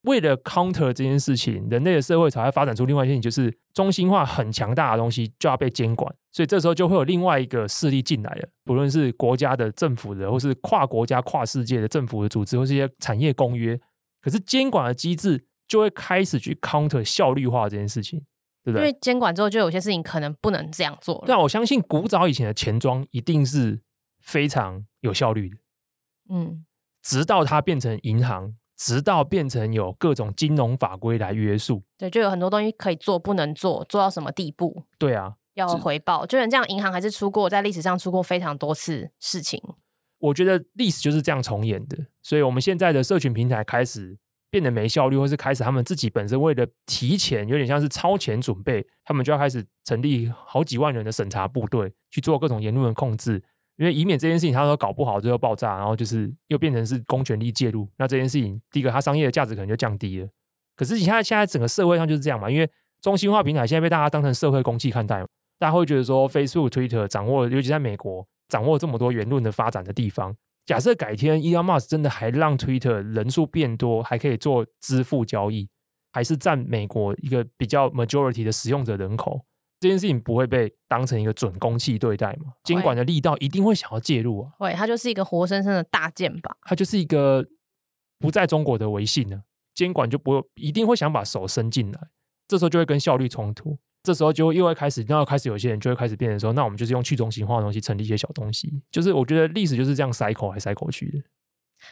[SPEAKER 1] 为了 counter 这件事情，人类的社会才会发展出另外一件事情，就是中心化很强大的东西就要被监管，所以这时候就会有另外一个势力进来了，不论是国家的政府的，或是跨国家、跨世界的政府的组织，或是一些产业公约。可是监管的机制就会开始去 counter 效率化这件事情，对不对？
[SPEAKER 2] 因为监管之后，就有些事情可能不能这样做了。
[SPEAKER 1] 但我相信古早以前的钱庄一定是非常有效率的，
[SPEAKER 2] 嗯，
[SPEAKER 1] 直到它变成银行，直到变成有各种金融法规来约束，
[SPEAKER 2] 对，就有很多东西可以做，不能做，做到什么地步？
[SPEAKER 1] 对啊，
[SPEAKER 2] 要回报。就连这样，银行还是出过在历史上出过非常多次事情。
[SPEAKER 1] 我觉得历史就是这样重演的，所以我们现在的社群平台开始变得没效率，或是开始他们自己本身为了提前，有点像是超前准备，他们就要开始成立好几万人的审查部队去做各种言论的控制，因为以免这件事情他说搞不好最后爆炸，然后就是又变成是公权力介入，那这件事情第一个它商业的价值可能就降低了。可是现在现在整个社会上就是这样嘛，因为中心化平台现在被大家当成社会公器看待，大家会觉得说 Facebook、Twitter 掌握，尤其在美国。掌握这么多言论的发展的地方，假设改天 Elon Musk 真的还让 Twitter 人数变多，还可以做支付交易，还是占美国一个比较 majority 的使用者人口，这件事情不会被当成一个准公器对待嘛？监管的力道一定会想要介入啊！
[SPEAKER 2] 对，它就是一个活生生的大剑吧，
[SPEAKER 1] 它就是一个不在中国的微信呢，监管就不会一定会想把手伸进来，这时候就会跟效率冲突。这时候就又会开始，然后开始有些人就会开始变成说，那我们就是用去中心化的东西成立一些小东西，就是我觉得历史就是这样 cycle 还 cycle 去的。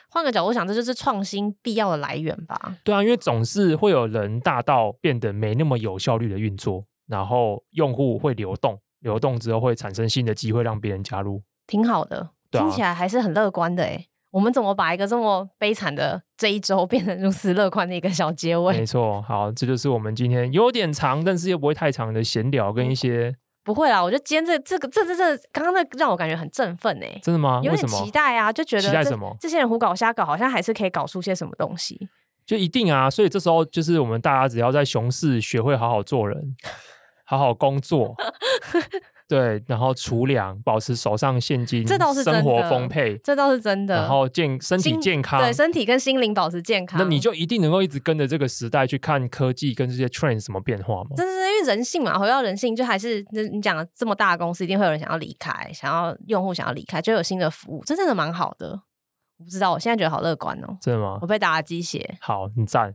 [SPEAKER 2] 换个角度想，这就是创新必要的来源吧？
[SPEAKER 1] 对啊，因为总是会有人大到变得没那么有效率的运作，然后用户会流动，流动之后会产生新的机会让别人加入，
[SPEAKER 2] 挺好的，听起来还是很乐观的诶。我们怎么把一个这么悲惨的这一周 变成如此乐观的一个小结尾？
[SPEAKER 1] 没错，好，这就是我们今天有点长，但是又不会太长的闲聊跟一些、嗯、
[SPEAKER 2] 不会啦。我觉得今天这这个这这这刚刚那让我感觉很振奋哎，
[SPEAKER 1] 真的吗？
[SPEAKER 2] 有点期待啊，就觉得
[SPEAKER 1] 期待什么？
[SPEAKER 2] 这些人胡搞瞎搞，好像还是可以搞出些什么东西。
[SPEAKER 1] 就一定啊，所以这时候就是我们大家只要在熊市学会好好做人，好好工作。对，然后储粮，保持手上现金，
[SPEAKER 2] 这倒是，
[SPEAKER 1] 生活丰沛，
[SPEAKER 2] 这倒是真的。
[SPEAKER 1] 然后健身体健康，
[SPEAKER 2] 对，身体跟心灵保持健康，
[SPEAKER 1] 那你就一定能够一直跟着这个时代去看科技跟这些 trend 什么变化吗？
[SPEAKER 2] 这是因为人性嘛，回到人性，就还是那你讲的这么大的公司，一定会有人想要离开，想要用户想要离开，就有新的服务，这真的蛮好的。我不知道，我现在觉得好乐观哦，
[SPEAKER 1] 真的吗？
[SPEAKER 2] 我被打了鸡血，
[SPEAKER 1] 好，很赞。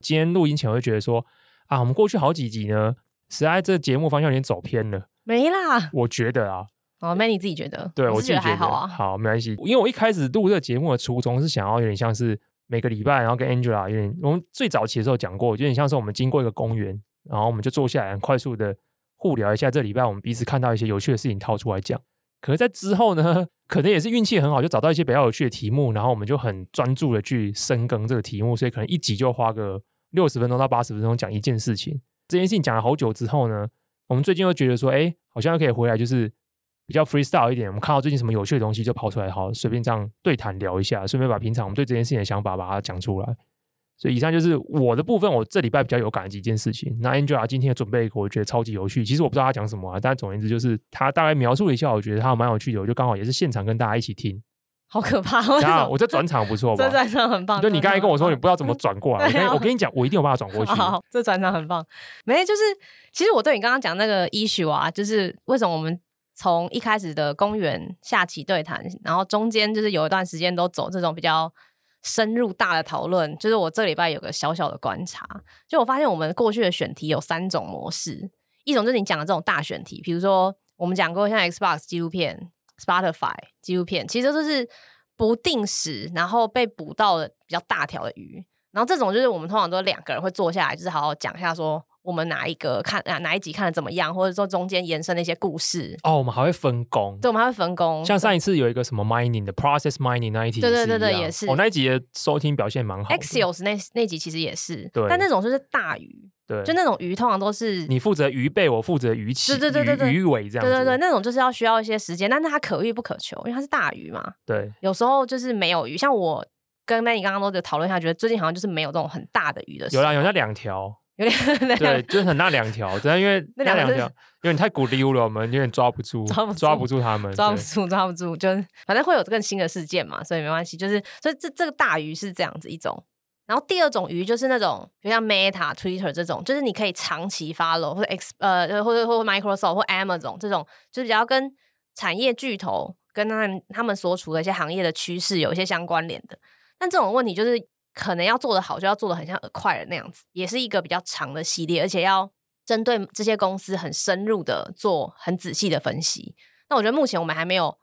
[SPEAKER 1] 今天录音前我会觉得说啊，我们过去好几集呢，实在这个节目方向有点走偏了。
[SPEAKER 2] 没啦，
[SPEAKER 1] 我觉得啊，
[SPEAKER 2] 哦，Manny 自己觉得，
[SPEAKER 1] 对我，
[SPEAKER 2] 我
[SPEAKER 1] 自己觉得
[SPEAKER 2] 还好啊，
[SPEAKER 1] 好，没关系，因为我一开始录这个节目的初衷是想要有点像是每个礼拜，然后跟 Angela 有点，我们最早期的时候讲过，有点像是我们经过一个公园，然后我们就坐下来，很快速的互聊一下这礼拜我们彼此看到一些有趣的事情，掏出来讲。可是，在之后呢，可能也是运气很好，就找到一些比较有趣的题目，然后我们就很专注的去深耕这个题目，所以可能一集就花个六十分钟到八十分钟讲一件事情。这件事情讲了好久之后呢，我们最近又觉得说，哎，好像可以回来，就是比较 freestyle 一点。我们看到最近什么有趣的东西，就跑出来，好，随便这样对谈聊一下，顺便把平常我们对这件事情的想法把它讲出来。所以以上就是我的部分，我这礼拜比较有感的几件事情。那 Angela 今天准备，我觉得超级有趣。其实我不知道他讲什么啊，但总而言之就是他大概描述了一下，我觉得他蛮有趣的，我就刚好也是现场跟大家一起听。
[SPEAKER 2] 好可怕！我
[SPEAKER 1] 我这转场不错 吧？
[SPEAKER 2] 这转场很棒。
[SPEAKER 1] 就，你刚才跟我说你不知道怎么转过来，我跟 我跟你讲，我一定有办法转过去。
[SPEAKER 2] 好，好，这转场很棒。没，就是其实我对你刚刚讲那个 issue 啊，就是为什么我们从一开始的公园下棋对谈，然后中间就是有一段时间都走这种比较深入大的讨论。就是我这礼拜有个小小的观察，就我发现我们过去的选题有三种模式，一种就是你讲的这种大选题，比如说我们讲过像 Xbox 纪录片。Spotify 纪录片其实都是不定时，然后被捕到的比较大条的鱼，然后这种就是我们通常都两个人会坐下来，就是好好讲一下说我们哪一个看啊哪一集看的怎么样，或者说中间延伸的一些故事。
[SPEAKER 1] 哦，我们还会分工，
[SPEAKER 2] 对，我们还会分工。
[SPEAKER 1] 像上一次有一个什么 mining 的 process mining 那一集，
[SPEAKER 2] 对对对对，也是。
[SPEAKER 1] 哦，那一集的收听表现蛮好。
[SPEAKER 2] Axios 那那集其实也是，
[SPEAKER 1] 对，
[SPEAKER 2] 但那种就是大鱼。
[SPEAKER 1] 对，
[SPEAKER 2] 就那种鱼，通常都是
[SPEAKER 1] 你负责鱼背，我负责鱼鳍，
[SPEAKER 2] 对对对对，
[SPEAKER 1] 鱼尾这样。
[SPEAKER 2] 对对对，那种就是要需要一些时间，但是它可遇不可求，因为它是大鱼嘛。
[SPEAKER 1] 对，
[SPEAKER 2] 有时候就是没有鱼，像我跟 Manny 刚刚都在讨论一下，觉得最近好像就是没有这种很大的鱼的。
[SPEAKER 1] 有啦，有那两条，
[SPEAKER 2] 有点
[SPEAKER 1] 对，就是很大两条，对，因为那两条有点太古溜了，我们有点抓不住，抓不住，抓不住他们，
[SPEAKER 2] 抓不住，抓不住，就是反正会有更新的事件嘛，所以没关系，就是所以这这个大鱼是这样子一种。然后第二种鱼就是那种，比如像 Meta、Twitter 这种，就是你可以长期 follow 或者 X 呃，或者或者 Microsoft 或 Amazon 这种，就是比较跟产业巨头跟他们他们所处的一些行业的趋势有一些相关联的。但这种问题就是可能要做的好，就要做的很像 Acquire 那样子，也是一个比较长的系列，而且要针对这些公司很深入的做很仔细的分析。那我觉得目前我们还没有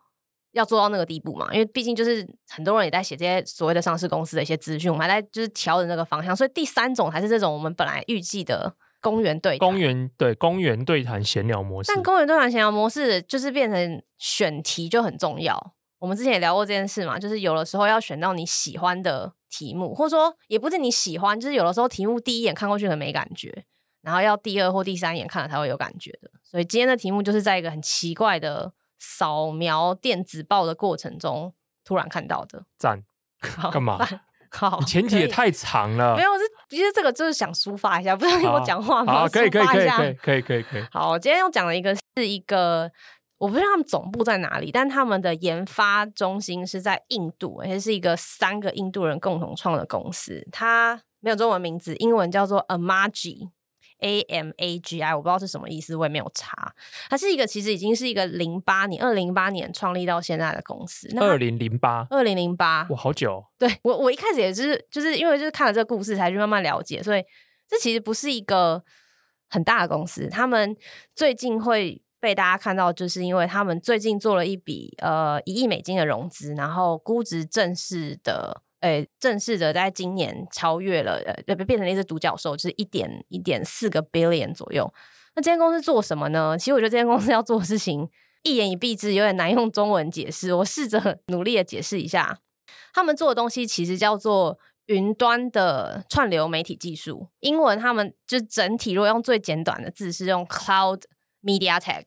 [SPEAKER 2] 要做到那个地步嘛，因为毕竟就是很多人也在写这些所谓的上市公司的一些资讯，我们还在就是调整那个方向。所以第三种还是这种我们本来预计的公园对
[SPEAKER 1] 公园对公园对谈闲聊模式，
[SPEAKER 2] 但公园对谈闲聊模式就是变成选题就很重要。我们之前也聊过这件事嘛，就是有的时候要选到你喜欢的题目，或者说也不是你喜欢，就是有的时候题目第一眼看过去很没感觉，然后要第二或第三眼看了才会有感觉的。所以今天的题目就是在一个很奇怪的扫描电子报的过程中突然看到的。
[SPEAKER 1] 赞，干嘛？
[SPEAKER 2] 好，
[SPEAKER 1] 你前提也太长了。
[SPEAKER 2] 没有，我是其实这个就是想抒发一下，不是听我讲话吗？
[SPEAKER 1] 好，可以，可以，可以，可以，可以，可以，可以。
[SPEAKER 2] 好，我今天要讲的一个是一个。我不知道他们总部在哪里，但他们的研发中心是在印度，而且是一个三个印度人共同创的公司。它没有中文名字，英文叫做 Amagi，A M A G I，我不知道是什么意思，我也没有查。它是一个其实已经是一个零八年，二零零八年创立到现在的公司。
[SPEAKER 1] 二零零八，
[SPEAKER 2] 二零零八，
[SPEAKER 1] 哇，好久。
[SPEAKER 2] 对，我，我一开始也是就是因为就是看了这个故事才去慢慢了解，所以这其实不是一个很大的公司。他们最近会。被大家看到，就是因为他们最近做了一笔呃一亿美金的融资，然后估值正式的，诶、正式的在今年超越了，呃，变成了一只独角兽，就是一点一点四个 billion 左右。那这间公司做什么呢？其实我觉得这间公司要做的事情一言以蔽之，有点难用中文解释。我试着 努力的解释一下，他们做的东西其实叫做云端的串流媒体技术。英文他们就整体如果用最简短的字是用 cloud。MediaTek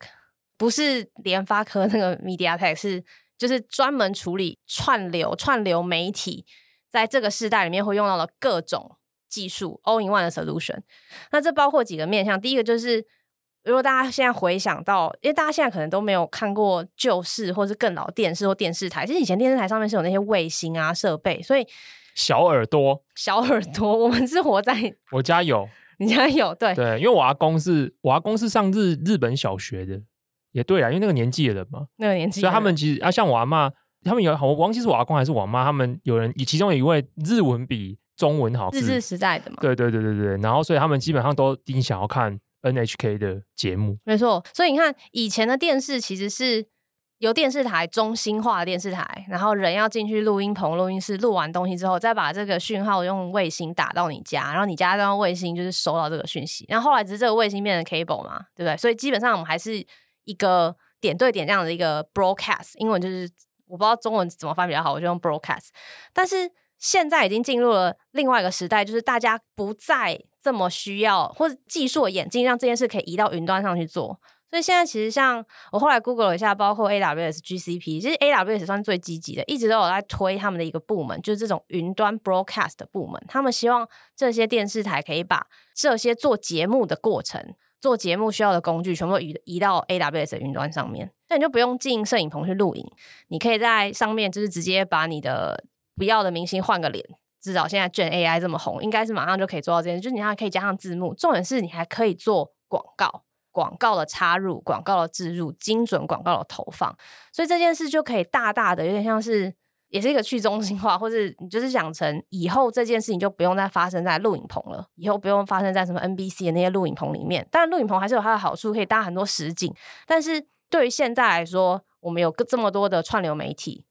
[SPEAKER 2] 不是联发科那个 MediaTek，是就是专门处理串流串流媒体，在这个时代里面会用到的各种技术，all in one 的 solution。那这包括几个面向，第一个就是如果大家现在回想到，因为大家现在可能都没有看过旧式或是更老电视或电视台，其实以前电视台上面是有那些卫星啊设备，所以
[SPEAKER 1] 小耳朵，
[SPEAKER 2] 小耳朵，我们是活在
[SPEAKER 1] 我家有。
[SPEAKER 2] 你家有对
[SPEAKER 1] 对，因为我阿公是我阿公是上日日本小学的，也对啊，因为那个年纪的人嘛，
[SPEAKER 2] 那个年纪，
[SPEAKER 1] 所以他们其实啊，像我阿妈，他们有我忘记是我阿公还是我阿妈，他们有人其中有一位日文比中文好，
[SPEAKER 2] 日治时代的嘛，
[SPEAKER 1] 对对对对对，然后所以他们基本上都一定想要看 NHK 的节目，
[SPEAKER 2] 没错，所以你看以前的电视其实是。由电视台中心化的电视台，然后人要进去录音棚、录音室录完东西之后，再把这个讯号用卫星打到你家，然后你家再用卫星就是收到这个讯息。然后后来只是这个卫星变成 cable 嘛，对不对？所以基本上我们还是一个点对点这样的一个 broadcast，英文就是我不知道中文怎么翻比较好，我就用 broadcast。但是现在已经进入了另外一个时代，就是大家不再这么需要，或者技术的演进让这件事可以移到云端上去做。所以现在其实像我后来 Google 了一下，包括 AWS、GCP，其实 AWS 算最积极的，一直都有在推他们的一个部门，就是这种云端 broadcast 的部门。他们希望这些电视台可以把这些做节目的过程、做节目需要的工具，全部移移到 AWS 的云端上面。那你就不用进摄影棚去录影，你可以在上面就是直接把你的不要的明星换个脸。至少现在卷 AI 这么红，应该是马上就可以做到这件事。就是你还可以加上字幕，重点是你还可以做广告。广告的插入、广告的置入、精准广告的投放，所以这件事就可以大大的有点像是，也是一个去中心化，或是你就是想成以后这件事情就不用再发生在录影棚了，以后不用发生在什么 NBC 的那些录影棚里面。当然，录影棚还是有它的好处，可以搭很多实景。但是对于现在来说，我们有个这么多的串流媒体，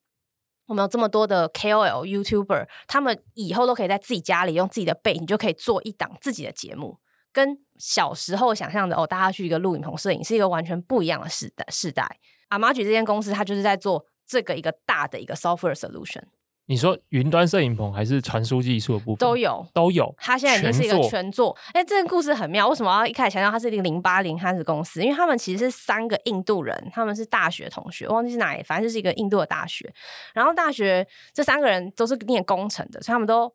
[SPEAKER 2] 我们有这么多的 KOL、YouTuber，他们以后都可以在自己家里用自己的背景，就可以做一档自己的节目。跟小时候想象的哦，大家去一个录影棚摄影是一个完全不一样的时代。时代，Amagi 这间公司，它就是在做这个一个大的一个 software solution。你说
[SPEAKER 1] 云端摄影棚还是传输技术的部分
[SPEAKER 2] 都有，
[SPEAKER 1] 都有。
[SPEAKER 2] 它现在已经是一个全做。哎，这个故事很妙。为什么要一开始强调它是一个零八零开始公司？因为他们其实是三个印度人，他们是大学同学，我忘记是哪里，反正就是一个印度的大学。然后大学这三个人都是念工程的，所以他们都。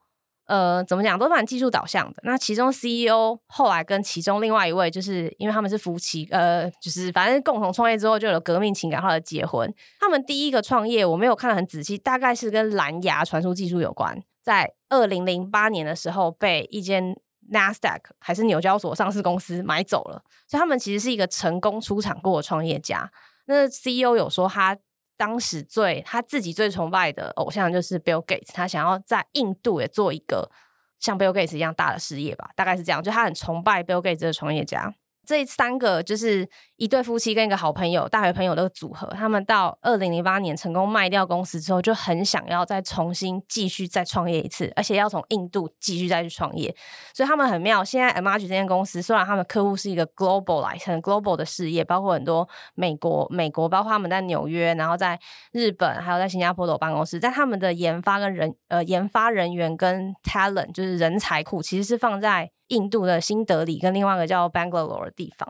[SPEAKER 2] 呃，怎么讲都蛮技术导向的。那其中 CEO 后来跟其中另外一位，就是因为他们是夫妻，呃，就是反正共同创业之后就有革命情感，后来结婚。他们第一个创业我没有看得很仔细，大概是跟蓝牙传输技术有关。在二零零八年的时候，被一间 NASDAQ 还是纽交所上市公司买走了。所以他们其实是一个成功出场过的创业家。那 CEO 有说他当时最他自己最崇拜的偶像就是 Bill Gates，他想要在印度也做一个像 Bill Gates 一样大的事业吧，大概是这样，就他很崇拜 Bill Gates 的创业家。这三个就是一对夫妻跟一个好朋友、大学朋友的组合。他们到二零零八年成功卖掉公司之后，就很想要再重新继续再创业一次，而且要从印度继续再去创业。所以他们很妙。现在 MRG 这间公司，虽然他们客户是一个 global 来很 global 的事业，包括很多美国、美国，包括他们在纽约，然后在日本，还有在新加坡的办公室，在他们的研发跟人呃研发人员跟 talent 就是人才库，其实是放在。印度的新德里跟另外一个叫 Bangalore 的地方。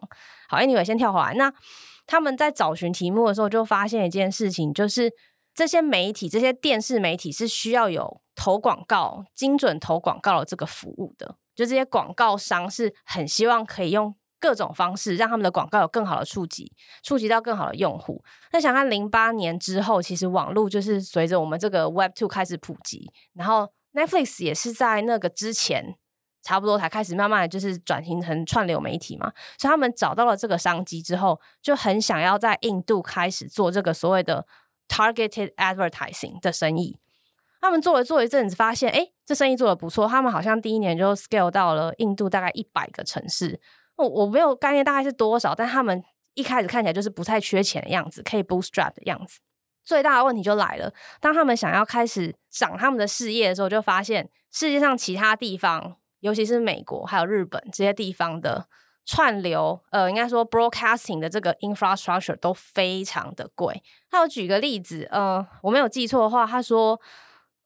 [SPEAKER 2] 好，Anyway，先跳回来。那他们在找寻题目的时候，就发现一件事情，就是这些媒体、这些电视媒体是需要有投广告、精准投广告的这个服务的。就这些广告商是很希望可以用各种方式让他们的广告有更好的触及，触及到更好的用户。那想看零八年之后，其实网络就是随着我们这个 Web Two 开始普及，然后 Netflix 也是在那个之前。差不多才开始慢慢就是转型成串流媒体嘛，所以他们找到了这个商机之后，就很想要在印度开始做这个所谓的 targeted advertising 的生意。他们做了做一阵子，发现哎，这生意做得不错，他们好像第一年就 scale 到了印度大概一百个城市。我我没有概念大概是多少，但他们一开始看起来就是不太缺钱的样子，可以 bootstrap 的样子。最大的问题就来了，当他们想要开始涨他们的事业的时候，就发现世界上其他地方。尤其是美国还有日本这些地方的串流，呃，应该说 broadcasting 的这个 infrastructure 都非常的贵。他有举个例子，呃，我没有记错的话，他说，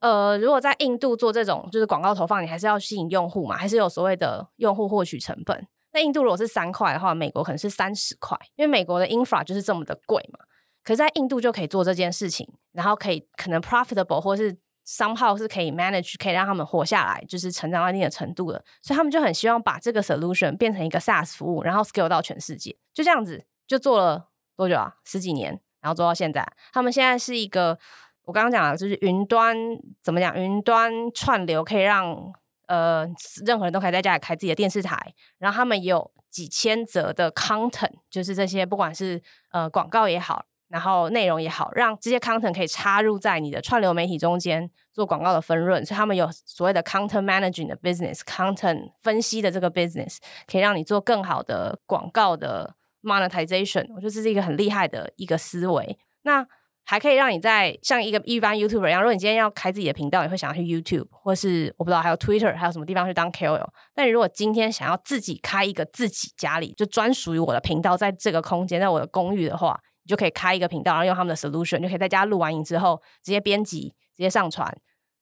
[SPEAKER 2] 呃，如果在印度做这种就是广告投放，你还是要吸引用户嘛，还是有所谓的用户获取成本。那印度如果是三块的话，美国可能是三十块，因为美国的 infra 就是这么的贵嘛。可是在印度就可以做这件事情，然后可以可能 profitable 或是。Somehow 是可以 manage，可以让他们活下来，就是成长到一定的程度的，所以他们就很希望把这个 solution 变成一个 SaaS 服务，然后 scale 到全世界，就这样子就做了多久啊？十几年，然后做到现在。他们现在是一个，我刚刚讲的就是云端怎么讲？云端串流可以让呃任何人都可以在家里开自己的电视台，然后他们有几千则的 content，就是这些不管是呃广告也好。然后内容也好，让这些 content 可以插入在你的串流媒体中间做广告的分润，所以他们有所谓的 content managing 的 business，content 分析的这个 business 可以让你做更好的广告的 monetization。我觉得这是一个很厉害的一个思维。那还可以让你在像一个一般 YouTuber 一样，如果你今天要开自己的频道，你会想要去 YouTube，或是我不知道还有 Twitter，还有什么地方去当 KOL。但你如果今天想要自己开一个自己家里就专属于我的频道，在这个空间，在我的公寓的话。你就可以开一个频道，然后用他们的 solution，就可以在家录完影之后直接编辑、直接上传，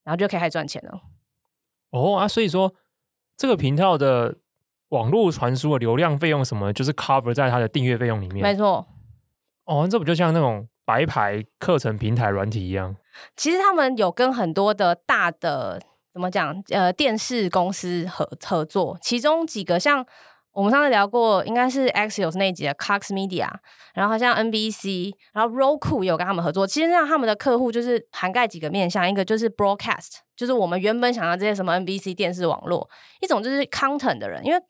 [SPEAKER 2] 然后就可以开始赚钱了。
[SPEAKER 1] 哦啊，所以说这个频道的网络传输的流量费用什么，就是 cover 在它的订阅费用里面。
[SPEAKER 2] 没错。
[SPEAKER 1] 哦，这不就像那种白牌课程平台软体一样？
[SPEAKER 2] 其实他们有跟很多的大的怎么讲呃电视公司合合作，其中几个像。我们上次聊过，应该是 Axios 那一集的 Cox Media，然后好像 NBC，然后 Roku 也有跟他们合作。其实让他们的客户就是涵盖几个面向，一个就是 Broadcast，就是我们原本想要这些什么 NBC 电视网络；一种就是 Content 的人，因为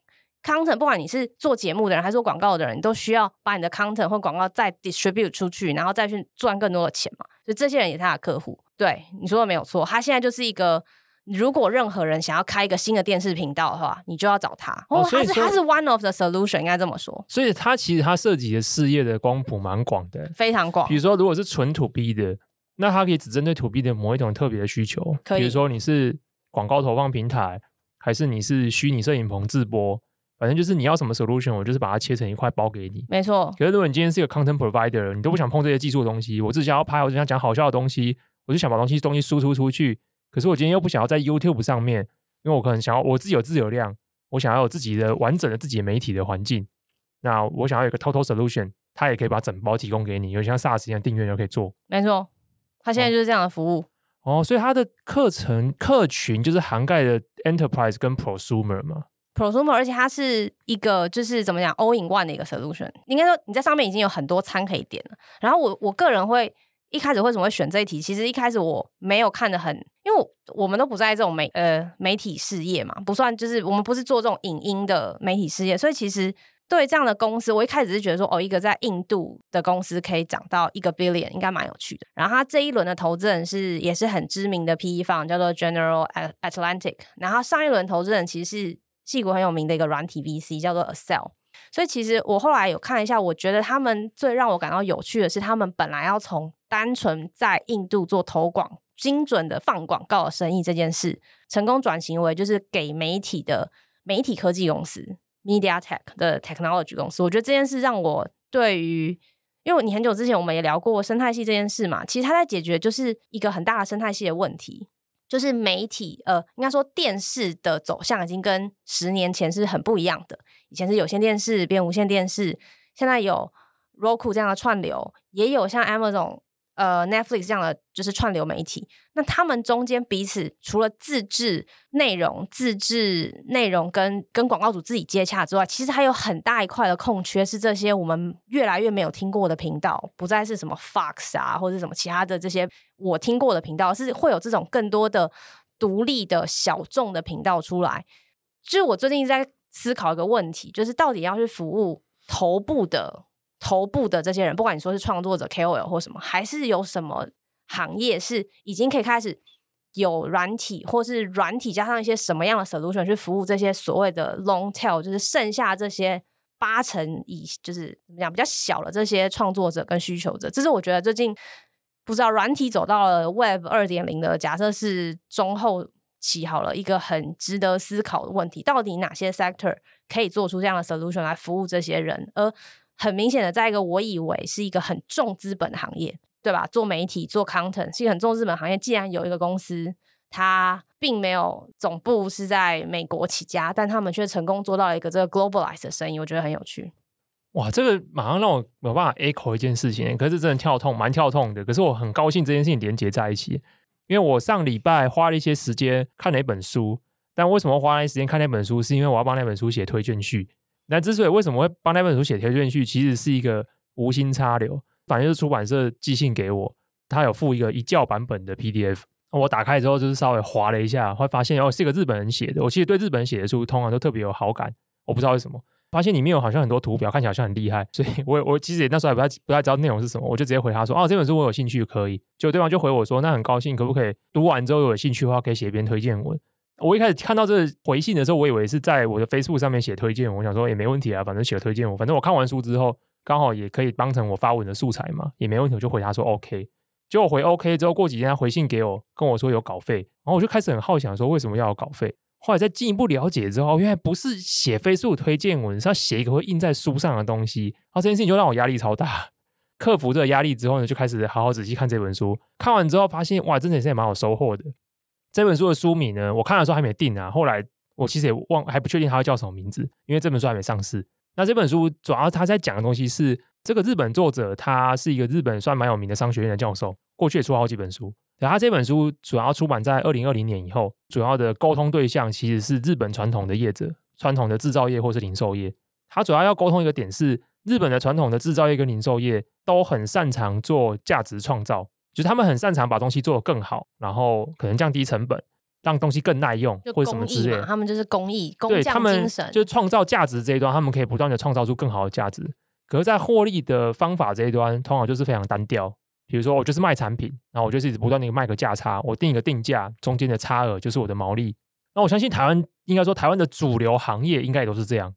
[SPEAKER 2] Content 不管你是做节目的人还是做广告的人，你都需要把你的 Content 或广告再 distribute 出去，然后再去赚更多的钱嘛。所以这些人也是他的客户。对，你说的没有错，他现在就是一个。如果任何人想要开一个新的电视频道的话，你就要找他。哦，他是他是 one of the solution，应该这么说。
[SPEAKER 1] 所以他其实他涉及的事业的光谱蛮广的，
[SPEAKER 2] 非常广。
[SPEAKER 1] 比如说，如果是纯 to B 的，那他可以只针对 to B 的某一种特别的需求。可以。比如说你是广告投放平台，还是你是虚拟摄影棚自播，反正就是你要什么 solution，我就是把它切成一块包给你。
[SPEAKER 2] 没错。
[SPEAKER 1] 可是如果你今天是一个 content provider，你都不想碰这些技术的东西，我只想要拍，我只想讲好笑的东西，我就想把东西东西输出出去。可是我今天又不想要在 YouTube 上面，因为我可能想要我自己有自由量，我想要有自己的完整的自己的媒体的环境。那我想要有一个 Total Solution，它也可以把整包提供给你，有像 SaaS 一样订阅就可以做。
[SPEAKER 2] 没错，它现在就是这样的服务。
[SPEAKER 1] 哦，哦，所以它的课程客群就是涵盖的 Enterprise 跟 Prosumer 嘛。
[SPEAKER 2] Prosumer，而且它是一个就是怎么讲 All in One 的一个 Solution。应该说你在上面已经有很多餐可以点了。然后我我个人会。一开始为什么会选这一题？其实一开始我没有看得很，因为我，们都不在这种媒呃媒体事业嘛，不算就是我们不是做这种影音的媒体事业，所以其实对这样的公司，我一开始是觉得说，哦，一个在印度的公司可以涨到一个 billion，应该蛮有趣的。然后他这一轮的投资人是也是很知名的 PE 方叫做 General Atlantic。然后上一轮投资人其实是矽谷很有名的一个软体 VC，叫做 Accel。所以其实我后来有看一下，我觉得他们最让我感到有趣的是，他们本来要从单纯在印度做投广、精准的放广告的生意这件事，成功转型为就是给媒体的媒体科技公司。（Media Tech） 的 technology 公司，我觉得这件事让我对于，因为你很久之前我们也聊过生态系这件事嘛，其实它在解决就是一个很大的生态系的问题，就是媒体呃，应该说电视的走向已经跟十年前是很不一样的，以前是有线电视变无线电视，现在有 Roku 这样的串流，也有像 Amazon。呃，Netflix 这样的就是串流媒体，那他们中间彼此除了自制内容、自制内容跟跟广告主自己接洽之外，其实还有很大一块的空缺，是这些我们越来越没有听过的频道，不再是什么 Fox 啊，或者什么其他的这些我听过的频道，是会有这种更多的独立的小众的频道出来。就是我最近在思考一个问题，就是到底要去服务头部的。头部的这些人，不管你说是创作者、KOL 或什么，还是有什么行业是已经可以开始有软体，或是软体加上一些什么样的 solution 去服务这些所谓的 long tail，就是剩下这些八成以就是怎么讲比较小的这些创作者跟需求者。这是我觉得最近不知道软体走到了 Web 二点零的假设是中后期好了，一个很值得思考的问题：到底哪些 sector 可以做出这样的 solution 来服务这些人？而很明显的，在一个我以为是一个很重资本的行业，对吧？做媒体、做 content 是一个很重资本行业。既然有一个公司，它并没有总部是在美国起家，但他们却成功做到了一个这个 globalize 的生意，我觉得很有趣。
[SPEAKER 1] 哇，这个马上让我没有办法 echo 一件事情，可是真的跳痛，蛮跳痛的。可是我很高兴这件事情连接在一起，因为我上礼拜花了一些时间看了一本书，但为什么花了一些时间看那本书？是因为我要帮那本书写推荐序。那之所以为什么会帮那本书写推荐序，其实是一个无心插柳，反正就是出版社寄信给我，他有附一个一教版本的 PDF，我打开之后就是稍微滑了一下，会发现哦是一个日本人写的。我其实对日本人写的书通常都特别有好感，我不知道为什么，发现里面有好像很多图表，看起来好像很厉害，所以我我其实也那时候也不太不太知道内容是什么，我就直接回他说哦这本书我有兴趣可以，结果对方就回我说那很高兴，可不可以读完之后有兴趣的话可以写一篇推荐文。我一开始看到这回信的时候，我以为是在我的 Facebook 上面写推荐，我想说也没问题啊，反正写了推荐我，反正我看完书之后刚好也可以当成我发文的素材嘛，也没问题，我就回他说 OK。结果回 OK 之后，过几天他回信给我，跟我说有稿费，然后我就开始很好奇，想说为什么要有稿费？后来再进一步了解之后，原来不是写 Facebook 推荐文，是要写一个会印在书上的东西。然后这件事情就让我压力超大。克服这个压力之后呢，就开始好好仔细看这本书。看完之后发现，哇，真的也是蛮有收获的。这本书的书名呢，我看的时候还没定啊。后来我其实也忘，还不确定它会叫什么名字，因为这本书还没上市。那这本书主要他在讲的东西是，这个日本作者他是一个日本算蛮有名的商学院的教授，过去也出了好几本书。然后他这本书主要出版在二零二零年以后，主要的沟通对象其实是日本传统的业者，传统的制造业或是零售业。他主要要沟通一个点是，日本的传统的制造业跟零售业都很擅长做价值创造。就是他们很擅长把东西做得更好，然后可能降低成本，让东西更耐用，或者什么之类的。
[SPEAKER 2] 他们就是工艺，工匠精神，
[SPEAKER 1] 就是创造价值这一端，他们可以不断的创造出更好的价值。可是，在获利的方法这一端，通常就是非常单调。比如说，我就是卖产品，然后我就是一直不断的卖个价差，我定一个定价，中间的差额就是我的毛利。那我相信台湾应该说台湾的主流行业应该也都是这样，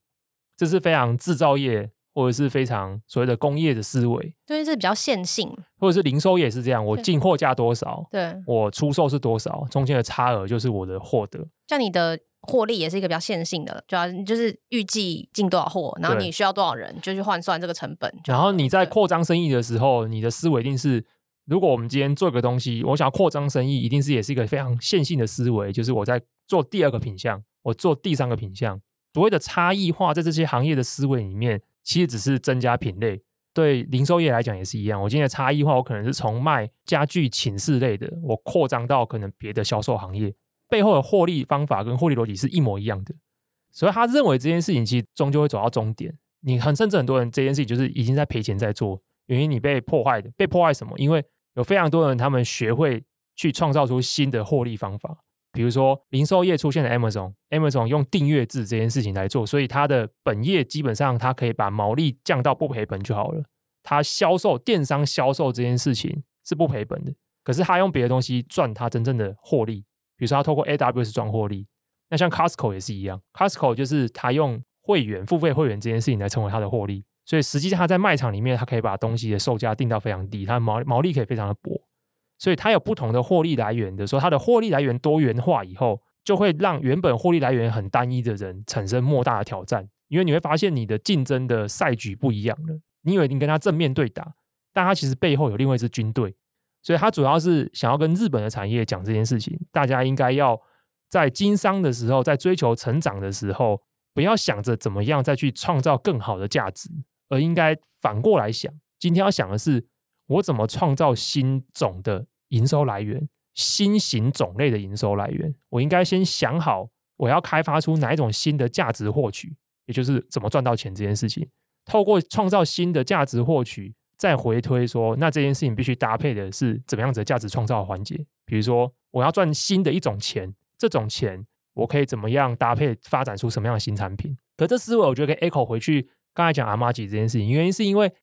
[SPEAKER 1] 这是非常制造业。或者是非常所谓的工业的思维，
[SPEAKER 2] 对，是比较线性，
[SPEAKER 1] 或者是零售业也是这样，我进货价多少，
[SPEAKER 2] 对，
[SPEAKER 1] 我出售是多少，中间的差额就是我的获得。
[SPEAKER 2] 像你的获利也是一个比较线性的，主要就是预计进多少货，然后你需要多少人，就去换算这个成本。
[SPEAKER 1] 然后你在扩张生意的时候，你的思维一定是，如果我们今天做一个东西，我想要扩张生意，一定是也是一个非常线性的思维，就是我在做第二个品项，我做第三个品项，所谓的差异化，在这些行业的思维里面。其实只是增加品类，对零售业来讲也是一样。我今天的差异化，我可能是从卖家具、寝室类的，我扩张到可能别的销售行业，背后的获利方法跟获利逻辑是一模一样的。所以他认为这件事情其实终究会走到终点。你很甚至很多人这件事情就是已经在赔钱在做，原因你被破坏的，被破坏什么？因为有非常多人他们学会去创造出新的获利方法，比如说零售业出现了 Amazon，Amazon 用订阅制这件事情来做，所以它的本业基本上它可以把毛利降到不赔本就好了。它销售电商销售这件事情是不赔本的，可是它用别的东西赚它真正的获利，比如说它透过 AWS 赚获利。那像 Costco 也是一样，Costco 就是它用会员付费会员这件事情来成为它的获利，所以实际上它在卖场里面，它可以把东西的售价定到非常低，它毛毛利可以非常的薄。所以它有不同的获利来源的时候，它的获利来源多元化以后，就会让原本获利来源很单一的人产生莫大的挑战。因为你会发现你的竞争的赛局不一样了。你以为你跟他正面对打，但他其实背后有另外一支军队。所以他主要是想要跟日本的产业讲这件事情。大家应该要在经商的时候，在追求成长的时候，不要想着怎么样再去创造更好的价值，而应该反过来想，今天要想的是我怎么创造新种的。营收来源，新型种类的营收来源，我应该先想好我要开发出哪一种新的价值获取，也就是怎么赚到钱这件事情。透过创造新的价值获取，再回推说，那这件事情必须搭配的是怎么样子的价值创造环节。比如说，我要赚新的一种钱，这种钱我可以怎么样搭配发展出什么样的新产品？可这思维我觉得可以 echo 回去刚才讲阿玛吉这件事情，原因是因为。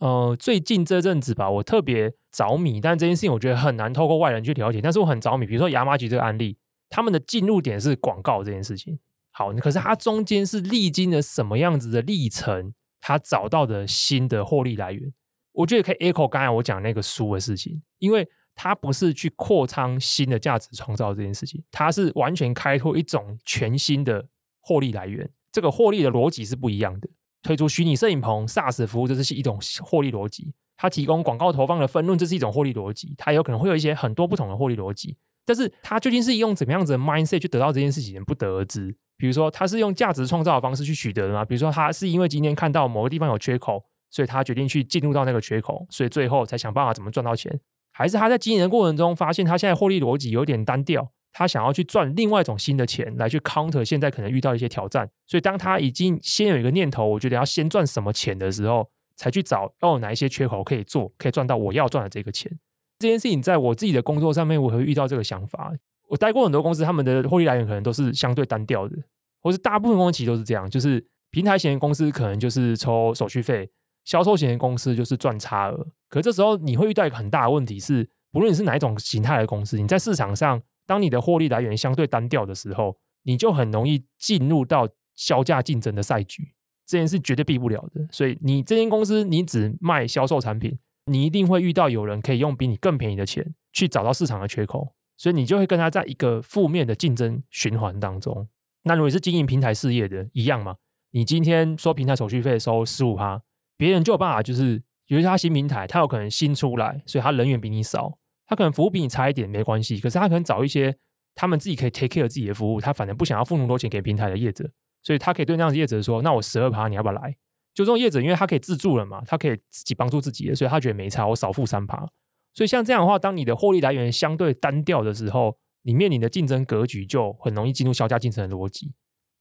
[SPEAKER 1] 呃，最近这阵子吧，我特别着迷，但这件事情我觉得很难透过外人去了解。但是我很着迷，比如说亚麻吉这个案例，他们的进入点是广告这件事情。好，可是它中间是历经了什么样子的历程，它找到的新的获利来源，我觉得可以 echo 刚才我讲那个书的事情，因为它不是去扩张新的价值创造这件事情，它是完全开拓一种全新的获利来源，这个获利的逻辑是不一样的。推出虚拟摄影棚 SaaS 服务，这是一种获利逻辑；它提供广告投放的分润，这是一种获利逻辑。它有可能会有一些很多不同的获利逻辑，但是它究竟是用怎么样子的 mindset 去得到这件事情，不得而知。比如说，它是用价值创造的方式去取得的吗？比如说，它是因为今天看到某个地方有缺口，所以他决定去进入到那个缺口，所以最后才想办法怎么赚到钱？还是他在经营的过程中发现，他现在获利逻辑有点单调？他想要去赚另外一种新的钱来去 counter 现在可能遇到一些挑战，所以当他已经先有一个念头，我觉得要先赚什么钱的时候，才去找要有哪一些缺口可以做，可以赚到我要赚的这个钱。这件事情在我自己的工作上面，我会遇到这个想法。我待过很多公司，他们的获利来源可能都是相对单调的，或是大部分公司其实都是这样，就是平台型的公司可能就是抽手续费，销售型的公司就是赚差额。可这时候你会遇到一个很大的问题是，不论你是哪一种形态的公司，你在市场上。当你的获利来源相对单调的时候，你就很容易进入到削价竞争的赛局，这件事绝对避不了的。所以，你这间公司你只卖销售产品，你一定会遇到有人可以用比你更便宜的钱去找到市场的缺口，所以你就会跟他在一个负面的竞争循环当中。那如果是经营平台事业的，一样嘛？你今天收平台手续费收十五趴，别人就有办法，就是比如他新平台，他有可能新出来，所以他人员比你少。他可能服务比你差一点没关系，可是他可能找一些他们自己可以 take care 自己的服务，他反正不想要付那么多钱给平台的业者，所以他可以对那样的业者说：“那我十二趴，你要不要来？”就这种业者，因为他可以自助了嘛，他可以自己帮助自己的，所以他觉得没差，我少付三趴。所以像这样的话，当你的获利来源相对单调的时候，里面你的竞争格局就很容易进入削价竞争的逻辑。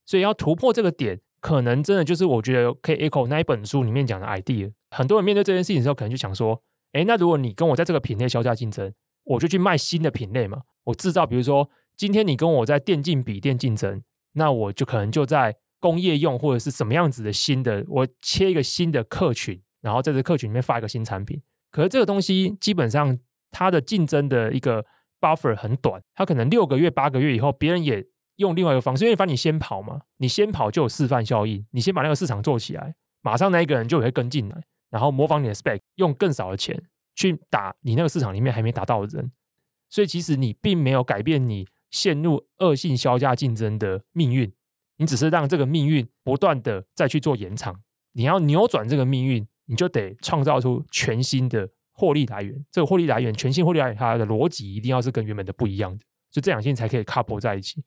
[SPEAKER 1] 所以要突破这个点，可能真的就是我觉得可以 echo 那一本书里面讲的 idea。很多人面对这件事情的时候，可能就想说。诶，那如果你跟我在这个品类削价竞争，我就去卖新的品类嘛。我制造，比如说今天你跟我在电竞笔电竞争，那我就可能就在工业用或者是什么样子的新的，我切一个新的客群，然后在这客群里面发一个新产品。可是这个东西基本上它的竞争的一个 buffer 很短，它可能六个月、八个月以后，别人也用另外一个方式，因为反正你先跑嘛，你先跑就有示范效应，你先把那个市场做起来，马上那一个人就会跟进来。然后模仿你的 spec，用更少的钱去打你那个市场里面还没打到的人，所以其实你并没有改变你陷入恶性削价竞争的命运，你只是让这个命运不断的再去做延长。你要扭转这个命运，你就得创造出全新的获利来源。这个获利来源，全新获利来源，它的逻辑一定要是跟原本的不一样的，所以这两件才可以 couple 在一起。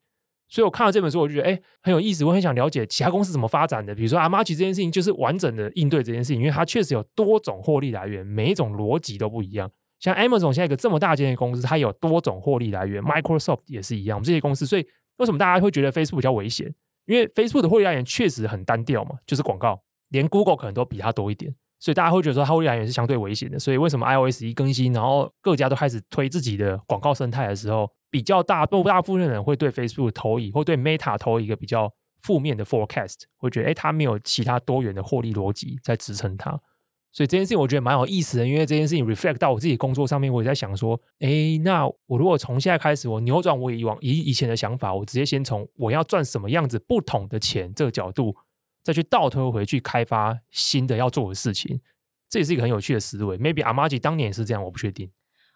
[SPEAKER 1] 所以我看了这本书，我就觉得哎，很有意思，我很想了解其他公司怎么发展的。比如说，Amaz 这件事情，就是完整的应对这件事情，因为它确实有多种获利来源，每一种逻辑都不一样。像 Amazon 现在一个这么大间的公司，它有多种获利来源，Microsoft 也是一样。我们这些公司，所以为什么大家会觉得 Facebook 比较危险？因为 Facebook 的获利来源确实很单调嘛，就是广告，连 Google 可能都比它多一点，所以大家会觉得说它获利来源是相对危险的。所以为什么 iOS 一更新，然后各家都开始推自己的广告生态的时候？比较大，不大部分人会对 Facebook 投以或对 Meta 投一个比较负面的 forecast，会觉得哎，它没有其他多元的获利逻辑在支撑它。所以这件事情我觉得蛮有意思的，因为这件事情 reflect 到我自己工作上面，我也在想说，哎，那我如果从现在开始，我扭转我以往以以前的想法，我直接先从我要赚什么样子不同的钱这个角度，再去倒推回去开发新的要做的事情，这也是一个很有趣的思维。Maybe Amagi 当年也是这样，我不确定。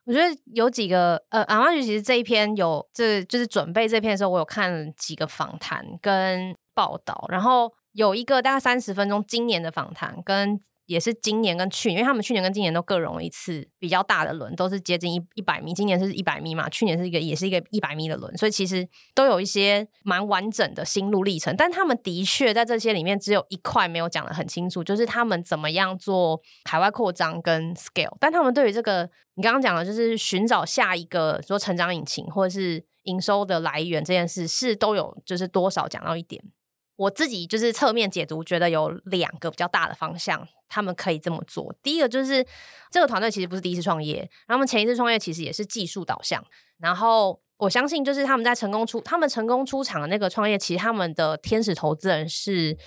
[SPEAKER 2] 我觉得有几个呃，阿妈其实这一篇有这就是准备这篇的时候，我有看几个访谈跟报道，然后有一个大概三十分钟今年的访谈跟。也是今年跟去，因为他们去年跟今年都各融了一次比较大的轮，都是接近一一百米。今年是一百米嘛，去年是一个也是一个一百米的轮，所以其实都有一些蛮完整的心路历程。但他们的确在这些里面只有一块没有讲的很清楚，就是他们怎么样做海外扩张跟 scale。但他们对于这个你刚刚讲的，就是寻找下一个说成长引擎或者是营收的来源这件事，是都有就是多少讲到一点。我自己就是侧面解读，觉得有两个比较大的方向，他们可以这么做。第一个就是这个团队其实不是第一次创业，他们前一次创业其实也是技术导向。然后我相信，就是他们在成功出他们成功出场的那个创业，其实他们的天使投资人是。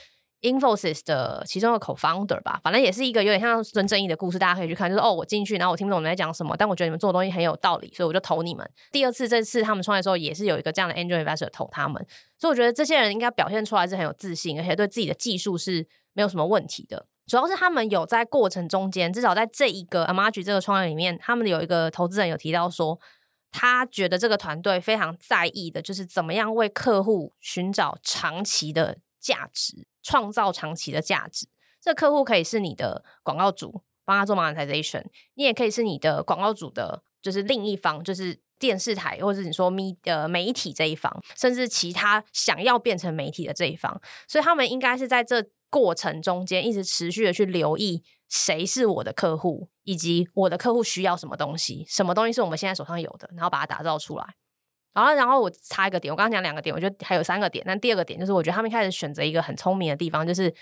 [SPEAKER 2] Infosys 的其中的 co-founder 吧，反正也是一个有点像孙正义的故事，大家可以去看。就是哦，我进去，然后我听不懂你在讲什么，但我觉得你们做的东西很有道理，所以我就投你们。第二次，这次他们创业的时候，也是有一个这样的 angel investor 投他们，所以我觉得这些人应该表现出来是很有自信，而且对自己的技术是没有什么问题的。主要是他们有在过程中间，至少在这一个 Amagi 这个创业里面，他们有一个投资人有提到说，他觉得这个团队非常在意的就是怎么样为客户寻找长期的价值。创造长期的价值，这客户可以是你的广告主，帮他做 monetization；你也可以是你的广告主的，就是另一方，就是电视台或者是你说媒呃媒体这一方，甚至其他想要变成媒体的这一方。所以他们应该是在这过程中间一直持续的去留意谁是我的客户，以及我的客户需要什么东西，什么东西是我们现在手上有的，然后把它打造出来。然后，然后我插一个点，我刚刚讲两个点，我觉得还有三个点。但第二个点就是，我觉得他们开始选择一个很聪明的地方，就是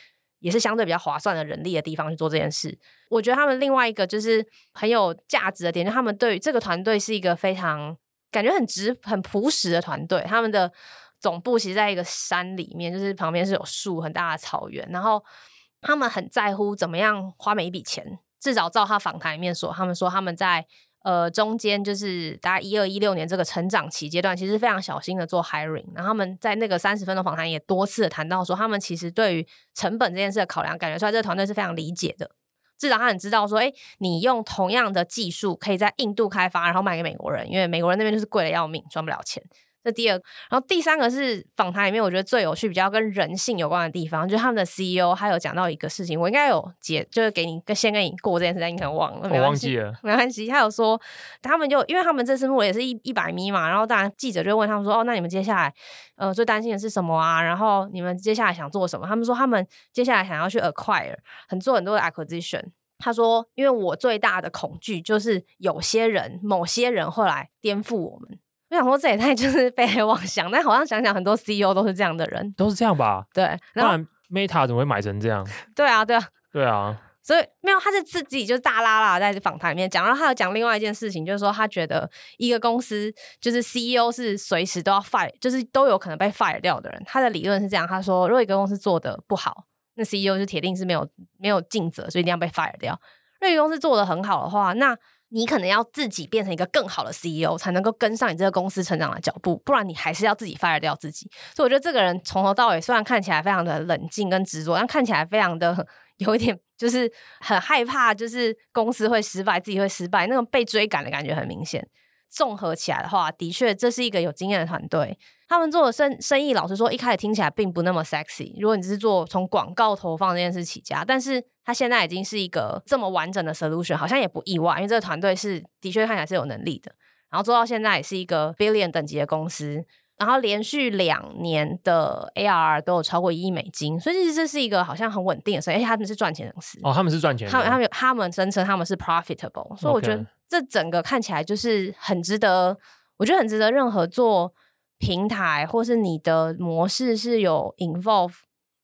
[SPEAKER 2] 也是相对比较划算的人力的地方去做这件事。我觉得他们另外一个就是很有价值的点，就他们对于这个团队是一个非常感觉很直、很朴实的团队。他们的总部其实在一个山里面，就是旁边是有树、很大的草原。然后他们很在乎怎么样花每一笔钱。至少照他访谈里面说，他们说他们在。呃，中间就是大概一二一六年这个成长期阶段，其实非常小心的做 hiring。然后他们在那个三十分钟访谈也多次谈到说，他们其实对于成本这件事的考量，感觉出来这个团队是非常理解的。至少他很知道说，哎，你用同样的技术可以在印度开发，然后卖给美国人，因为美国人那边就是贵的要命，赚不了钱。这第二个，然后第三个是访谈里面我觉得最有趣、比较跟人性有关的地方，就是他们的 CEO 还有讲到一个事情，我应该有解，就是给你先跟你过这件事，但你可能忘了，
[SPEAKER 1] 我忘记了，
[SPEAKER 2] 没关系。他有说他们就因为他们这次募也是一一百米嘛，然后当然记者就问他们说，哦，那你们接下来呃最担心的是什么啊？然后你们接下来想做什么？他们说他们接下来想要去 acquire，很做很多的 acquisition。他说，因为我最大的恐惧就是有些人、某些人会来颠覆我们。我想说，这也太就是 被害妄想，但好像想想，很多 CEO 都是这样的人，
[SPEAKER 1] 都是这样吧？
[SPEAKER 2] 对，然后
[SPEAKER 1] 然 Meta 怎么会买成这样？
[SPEAKER 2] 对啊，对啊，
[SPEAKER 1] 对啊，
[SPEAKER 2] 所以没有，他是自己就是大拉拉在访谈里面讲，然后他有讲另外一件事情，就是说他觉得一个公司就是 CEO 是随时都要 fire，就是都有可能被 fire 掉的人。他的理论是这样，他说，如果一个公司做的不好，那 CEO 就铁定是没有没有尽责，所以一定要被 fire 掉。如果一个公司做的很好的话，那你可能要自己变成一个更好的 CEO，才能够跟上你这个公司成长的脚步，不然你还是要自己 fire 掉自己。所以我觉得这个人从头到尾虽然看起来非常的冷静跟执着，但看起来非常的有一点就是很害怕，就是公司会失败，自己会失败，那种被追赶的感觉很明显。综合起来的话，的确这是一个有经验的团队。他们做的生生意，老实说，一开始听起来并不那么 sexy。如果你只是做从广告投放这件事起家，但是他现在已经是一个这么完整的 solution，好像也不意外，因为这个团队是的确看起来是有能力的。然后做到现在也是一个 billion 等级的公司，然后连续两年的 ARR 都有超过一亿美金，所以其实这是一个好像很稳定的生意，而且他们是赚钱的公司。
[SPEAKER 1] 哦，他们是赚钱的，
[SPEAKER 2] 他们他们他们声称他们是 profitable，所以我觉得这整个看起来就是很值得，我觉得很值得任何做。平台或是你的模式是有 involve，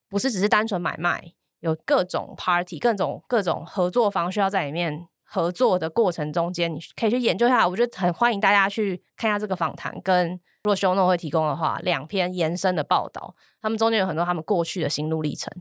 [SPEAKER 2] 不是只是单纯买卖，有各种 party，各种各种合作方需要在里面合作的过程中间，你可以去研究一下。我觉得很欢迎大家去看一下这个访谈，跟如果 show note 会提供的话，两篇延伸的报道，他们中间有很多他们过去的心路历程。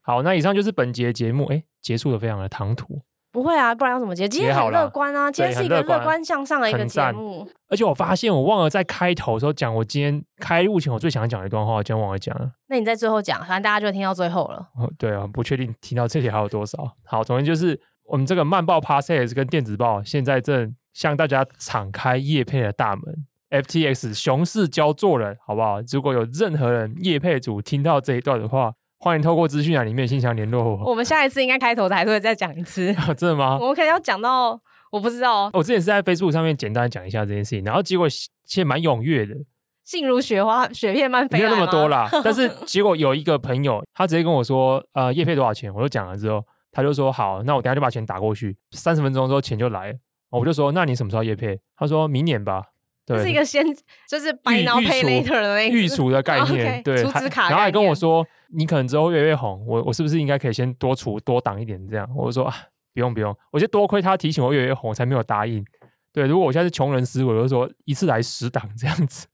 [SPEAKER 1] 好，那以上就是本节节目，哎，结束的非常的唐突。不
[SPEAKER 2] 会啊，不然要怎么接？今天很乐观啊，今天是一个乐观向上的一个节目。
[SPEAKER 1] 而且我发现我忘了在开头的时候讲，我今天开录前我最想讲的一段话，我今天忘了讲了。
[SPEAKER 2] 那你在最后讲，反正大家就会听到最后了。
[SPEAKER 1] 哦，对啊，不确定听到这里还有多少。好，总之就是我们这个慢报 Podcast 跟电子报现在正向大家敞开业配的大门，FTX 熊市教做人，好不好？如果有任何人业配组听到这一段的话。欢迎透过资讯栏里面信箱联络我。
[SPEAKER 2] 我们下一次应该开头的还是会再讲一次。
[SPEAKER 1] 真的吗？
[SPEAKER 2] 我们可能要讲到我不知道。
[SPEAKER 1] 我之前是在 Facebook 上面简单讲一下这件事情，然后结果其实蛮踊跃的。
[SPEAKER 2] 信如雪花，雪片般飞。
[SPEAKER 1] 没有那么多啦，但是结果有一个朋友，他直接跟我说：“呃，叶配多少钱？”我就讲了之后，他就说：“好，那我等下就把钱打过去。”三十分钟之后钱就来了，我就说：“那你什么时候叶配？”他说明年吧。
[SPEAKER 2] 这是一个先就是 buy now pay later 的那个
[SPEAKER 1] 预储的概念，对，然后还跟我说，你可能之后越来越红，我我是不是应该可以先多储多挡一点这样？我就说啊，不用不用，我就多亏他提醒我越来越红，我才没有答应。对，如果我现在是穷人思维，我就说一次来十档这样子。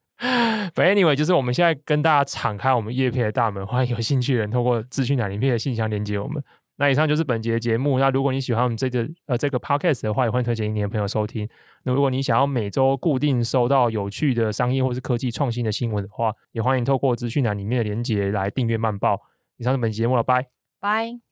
[SPEAKER 1] But anyway，就是我们现在跟大家敞开我们叶片的大门，欢迎有兴趣的人透过资讯栏里面的信箱连接我们。那以上就是本节的节目。那如果你喜欢我们这个呃这个 podcast 的话，也欢迎推荐给你的朋友收听。那如果你想要每周固定收到有趣的商业或是科技创新的新闻的话，也欢迎透过资讯栏里面的连结来订阅漫报。以上是本集节目了，拜拜。